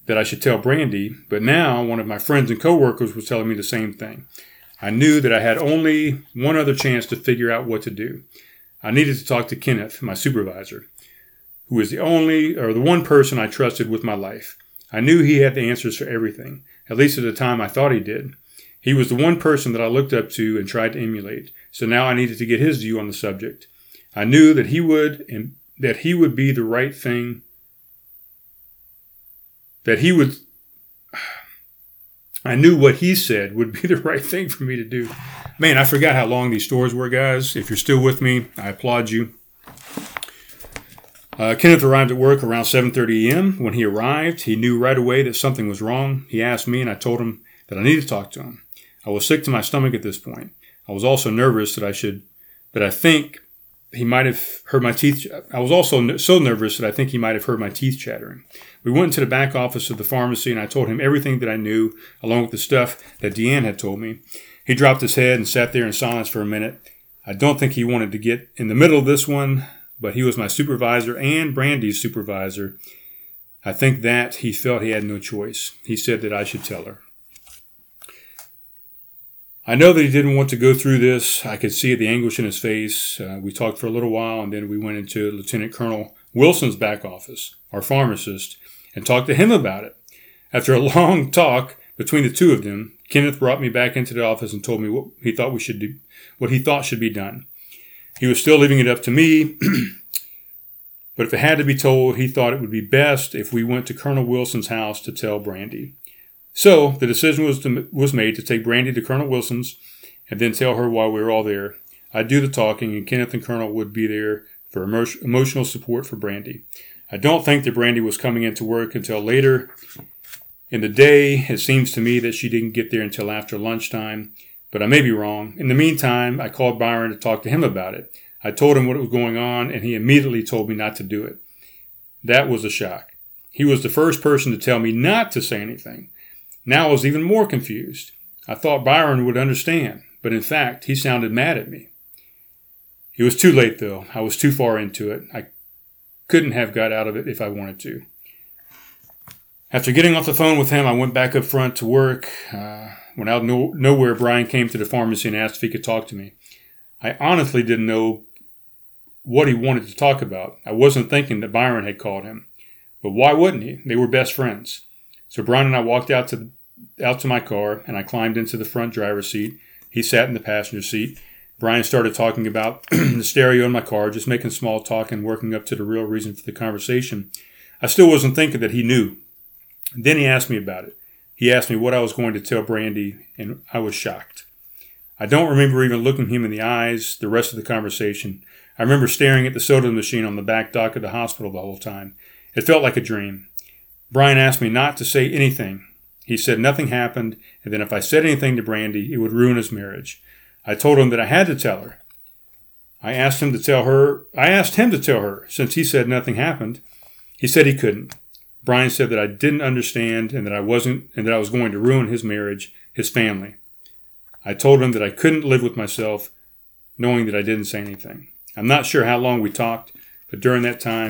that I should tell Brandy, but now one of my friends and coworkers was telling me the same thing. I knew that I had only one other chance to figure out what to do. I needed to talk to Kenneth, my supervisor, who was the only or the one person I trusted with my life. I knew he had the answers for everything, at least at the time I thought he did. He was the one person that I looked up to and tried to emulate, so now I needed to get his view on the subject. I knew that he would and that he would be the right thing that he would I knew what he said would be the right thing for me to do. Man, I forgot how long these stories were, guys. If you're still with me, I applaud you. Uh, Kenneth arrived at work around 7:30 a.m. When he arrived, he knew right away that something was wrong. He asked me, and I told him that I needed to talk to him. I was sick to my stomach at this point. I was also nervous that I should, that I think he might have heard my teeth. I was also so nervous that I think he might have heard my teeth chattering. We went into the back office of the pharmacy and I told him everything that I knew, along with the stuff that Deanne had told me. He dropped his head and sat there in silence for a minute. I don't think he wanted to get in the middle of this one, but he was my supervisor and Brandy's supervisor. I think that he felt he had no choice. He said that I should tell her. I know that he didn't want to go through this. I could see the anguish in his face. Uh, we talked for a little while, and then we went into Lieutenant Colonel Wilson's back office, our pharmacist, and talked to him about it. After a long talk between the two of them, Kenneth brought me back into the office and told me what he thought we should do, what he thought should be done. He was still leaving it up to me, but if it had to be told, he thought it would be best if we went to Colonel Wilson's house to tell Brandy. So the decision was to, was made to take Brandy to Colonel Wilson's and then tell her while we were all there. I'd do the talking, and Kenneth and Colonel would be there for emo- emotional support for Brandy. I don't think that Brandy was coming into work until later in the day. It seems to me that she didn't get there until after lunchtime, but I may be wrong. In the meantime, I called Byron to talk to him about it. I told him what was going on, and he immediately told me not to do it. That was a shock. He was the first person to tell me not to say anything. Now I was even more confused. I thought Byron would understand, but in fact, he sounded mad at me. It was too late, though. I was too far into it. I couldn't have got out of it if I wanted to. After getting off the phone with him, I went back up front to work. Uh, when out no- nowhere, Brian came to the pharmacy and asked if he could talk to me. I honestly didn't know what he wanted to talk about. I wasn't thinking that Byron had called him. But why wouldn't he? They were best friends. So Brian and I walked out to out to my car and I climbed into the front driver's seat. He sat in the passenger seat. Brian started talking about the stereo in my car, just making small talk and working up to the real reason for the conversation. I still wasn't thinking that he knew. Then he asked me about it. He asked me what I was going to tell Brandy, and I was shocked. I don't remember even looking him in the eyes the rest of the conversation. I remember staring at the soda machine on the back dock of the hospital the whole time. It felt like a dream. Brian asked me not to say anything, he said nothing happened, and then if I said anything to Brandy, it would ruin his marriage. I told him that I had to tell her. I asked him to tell her. I asked him to tell her, since he said nothing happened. He said he couldn't. Brian said that I didn't understand and that I wasn't and that I was going to ruin his marriage, his family. I told him that I couldn't live with myself knowing that I didn't say anything. I'm not sure how long we talked, but during that time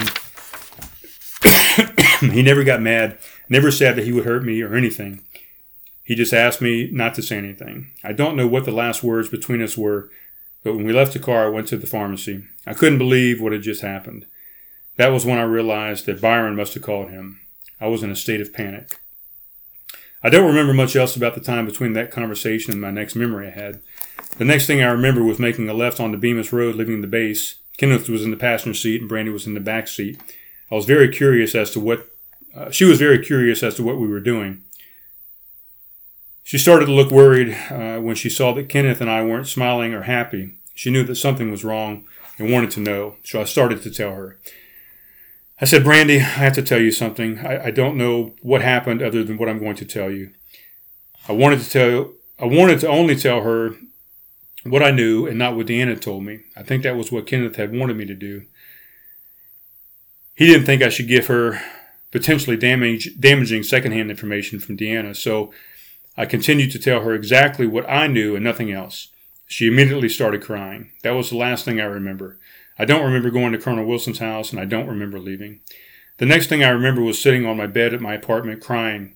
he never got mad Never said that he would hurt me or anything. He just asked me not to say anything. I don't know what the last words between us were, but when we left the car, I went to the pharmacy. I couldn't believe what had just happened. That was when I realized that Byron must have called him. I was in a state of panic. I don't remember much else about the time between that conversation and my next memory I had. The next thing I remember was making a left onto Bemis Road, leaving the base. Kenneth was in the passenger seat and Brandy was in the back seat. I was very curious as to what uh, she was very curious as to what we were doing. She started to look worried uh, when she saw that Kenneth and I weren't smiling or happy. She knew that something was wrong and wanted to know, so I started to tell her. I said, Brandy, I have to tell you something. I, I don't know what happened other than what I'm going to tell you. I wanted to tell I wanted to only tell her what I knew and not what Deanna told me. I think that was what Kenneth had wanted me to do. He didn't think I should give her potentially damage, damaging secondhand information from Deanna, so I continued to tell her exactly what I knew and nothing else. She immediately started crying. That was the last thing I remember. I don't remember going to Colonel Wilson's house, and I don't remember leaving. The next thing I remember was sitting on my bed at my apartment crying.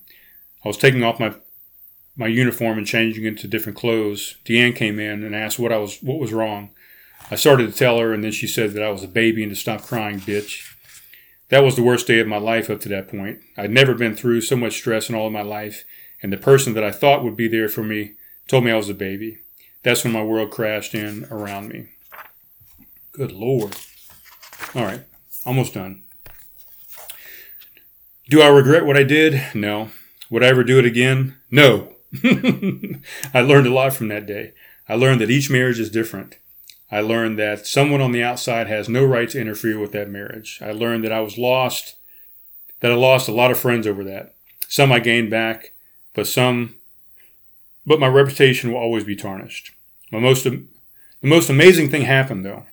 I was taking off my my uniform and changing into different clothes. Deanne came in and asked what I was what was wrong. I started to tell her, and then she said that I was a baby and to stop crying, bitch. That was the worst day of my life up to that point. I'd never been through so much stress in all of my life, and the person that I thought would be there for me told me I was a baby. That's when my world crashed in around me. Good Lord. All right, almost done. Do I regret what I did? No. Would I ever do it again? No. I learned a lot from that day. I learned that each marriage is different. I learned that someone on the outside has no right to interfere with that marriage. I learned that I was lost, that I lost a lot of friends over that. Some I gained back, but some, but my reputation will always be tarnished. My most, the most amazing thing happened though.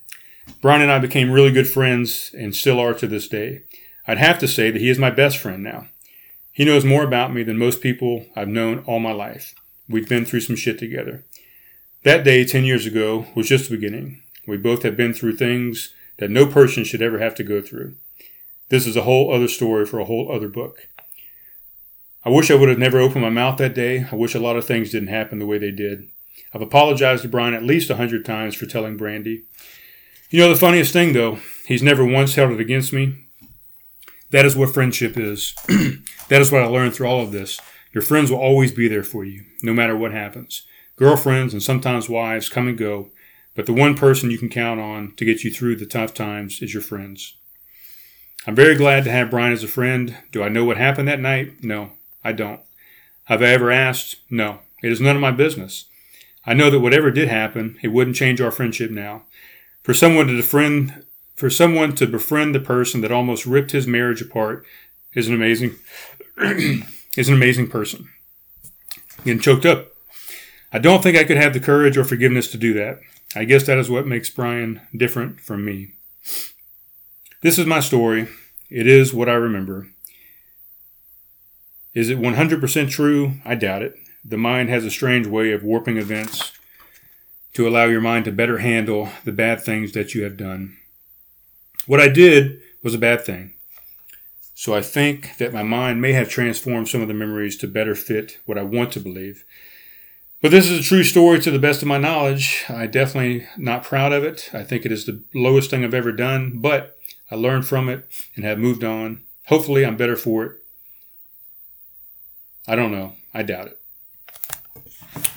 Brian and I became really good friends and still are to this day. I'd have to say that he is my best friend now. He knows more about me than most people I've known all my life. We've been through some shit together. That day, 10 years ago, was just the beginning. We both have been through things that no person should ever have to go through. This is a whole other story for a whole other book. I wish I would have never opened my mouth that day. I wish a lot of things didn't happen the way they did. I've apologized to Brian at least a hundred times for telling Brandy. You know the funniest thing though, he's never once held it against me. That is what friendship is. that is what I learned through all of this. Your friends will always be there for you, no matter what happens. Girlfriends and sometimes wives come and go, but the one person you can count on to get you through the tough times is your friends. I'm very glad to have Brian as a friend. Do I know what happened that night? No, I don't. Have I ever asked? No. It is none of my business. I know that whatever did happen, it wouldn't change our friendship now. For someone to befriend, for someone to befriend the person that almost ripped his marriage apart is an amazing, is an amazing person. Getting choked up. I don't think I could have the courage or forgiveness to do that. I guess that is what makes Brian different from me. This is my story. It is what I remember. Is it 100% true? I doubt it. The mind has a strange way of warping events to allow your mind to better handle the bad things that you have done. What I did was a bad thing. So I think that my mind may have transformed some of the memories to better fit what I want to believe. But this is a true story to the best of my knowledge. I definitely not proud of it. I think it is the lowest thing I've ever done, but I learned from it and have moved on. Hopefully, I'm better for it. I don't know. I doubt it.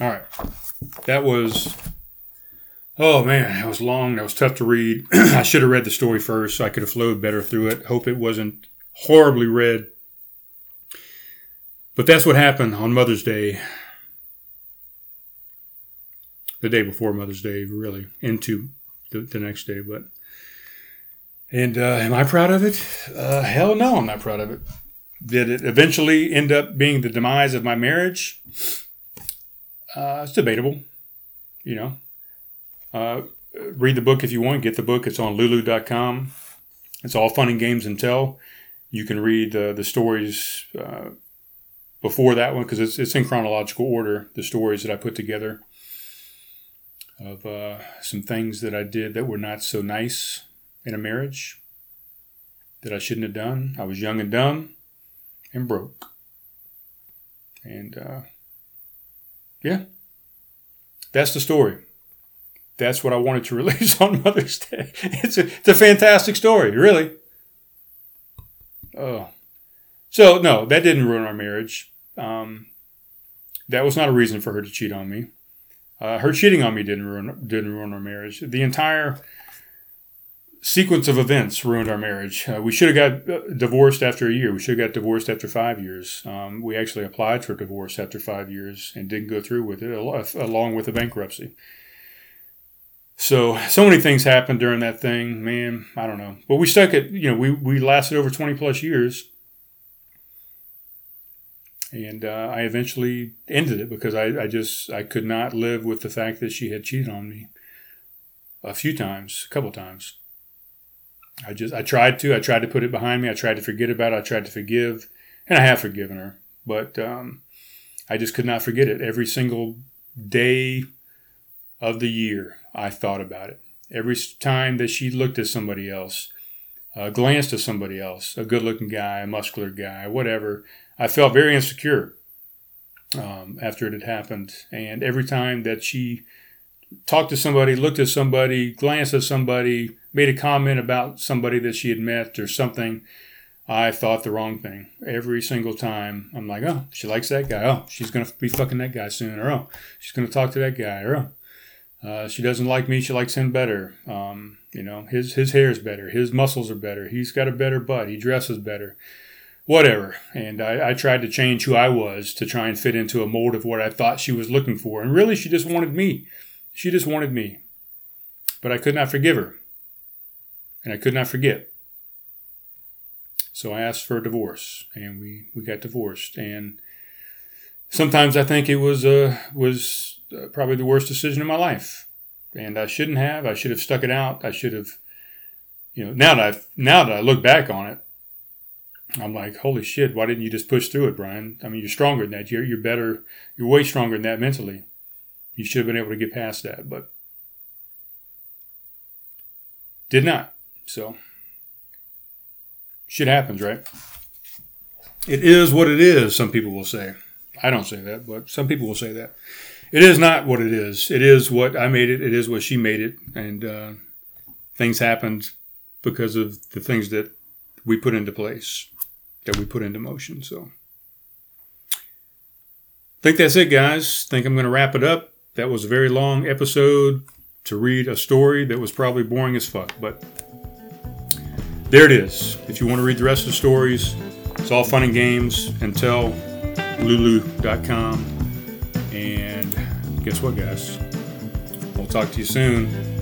All right. That was, oh man, that was long. That was tough to read. I should have read the story first so I could have flowed better through it. Hope it wasn't horribly read. But that's what happened on Mother's Day the day before Mother's Day, really, into the, the next day. But and uh, am I proud of it? Uh, hell no, I'm not proud of it. Did it eventually end up being the demise of my marriage? Uh, it's debatable. You know, uh, read the book if you want. Get the book. It's on Lulu.com. It's all fun and games until you can read uh, the stories uh, before that one because it's, it's in chronological order. The stories that I put together of uh, some things that I did that were not so nice in a marriage that I shouldn't have done. I was young and dumb and broke. And uh, yeah, that's the story. That's what I wanted to release on Mother's Day. It's a, it's a fantastic story, really. Oh. So, no, that didn't ruin our marriage. Um, that was not a reason for her to cheat on me. Uh, her cheating on me didn't ruin didn't ruin our marriage. The entire sequence of events ruined our marriage. Uh, we should have got uh, divorced after a year. We should have got divorced after five years. Um, we actually applied for divorce after five years and didn't go through with it, along with the bankruptcy. So so many things happened during that thing, man. I don't know, but we stuck it. You know, we we lasted over twenty plus years and uh, I eventually ended it because I, I just I could not live with the fact that she had cheated on me a few times, a couple times. I just I tried to I tried to put it behind me. I tried to forget about it. I tried to forgive, and I have forgiven her, but um, I just could not forget it. Every single day of the year, I thought about it. Every time that she looked at somebody else, uh, glanced at somebody else, a good looking guy, a muscular guy, whatever, I felt very insecure um, after it had happened. And every time that she talked to somebody, looked at somebody, glanced at somebody, made a comment about somebody that she had met or something, I thought the wrong thing every single time. I'm like, oh, she likes that guy. Oh, she's gonna be fucking that guy soon. Or oh, she's gonna talk to that guy. Or oh, uh, she doesn't like me. She likes him better. Um, you know, his his hair is better. His muscles are better. He's got a better butt. He dresses better. Whatever. And I, I tried to change who I was to try and fit into a mold of what I thought she was looking for. And really, she just wanted me. She just wanted me. But I could not forgive her. And I could not forget. So I asked for a divorce, and we, we got divorced. And sometimes I think it was uh, was uh, probably the worst decision of my life, and I shouldn't have. I should have stuck it out. I should have, you know. Now that I now that I look back on it, I'm like, holy shit! Why didn't you just push through it, Brian? I mean, you're stronger than that. You're you're better. You're way stronger than that mentally. You should have been able to get past that, but did not. So shit happens, right? It is what it is, some people will say. I don't say that, but some people will say that. It is not what it is. It is what I made it. It is what she made it. And uh, things happened because of the things that we put into place, that we put into motion. So I think that's it, guys. think I'm going to wrap it up. That was a very long episode to read a story that was probably boring as fuck, but there it is. If you want to read the rest of the stories, it's all fun and games until lulu.com. And guess what, guys? We'll talk to you soon.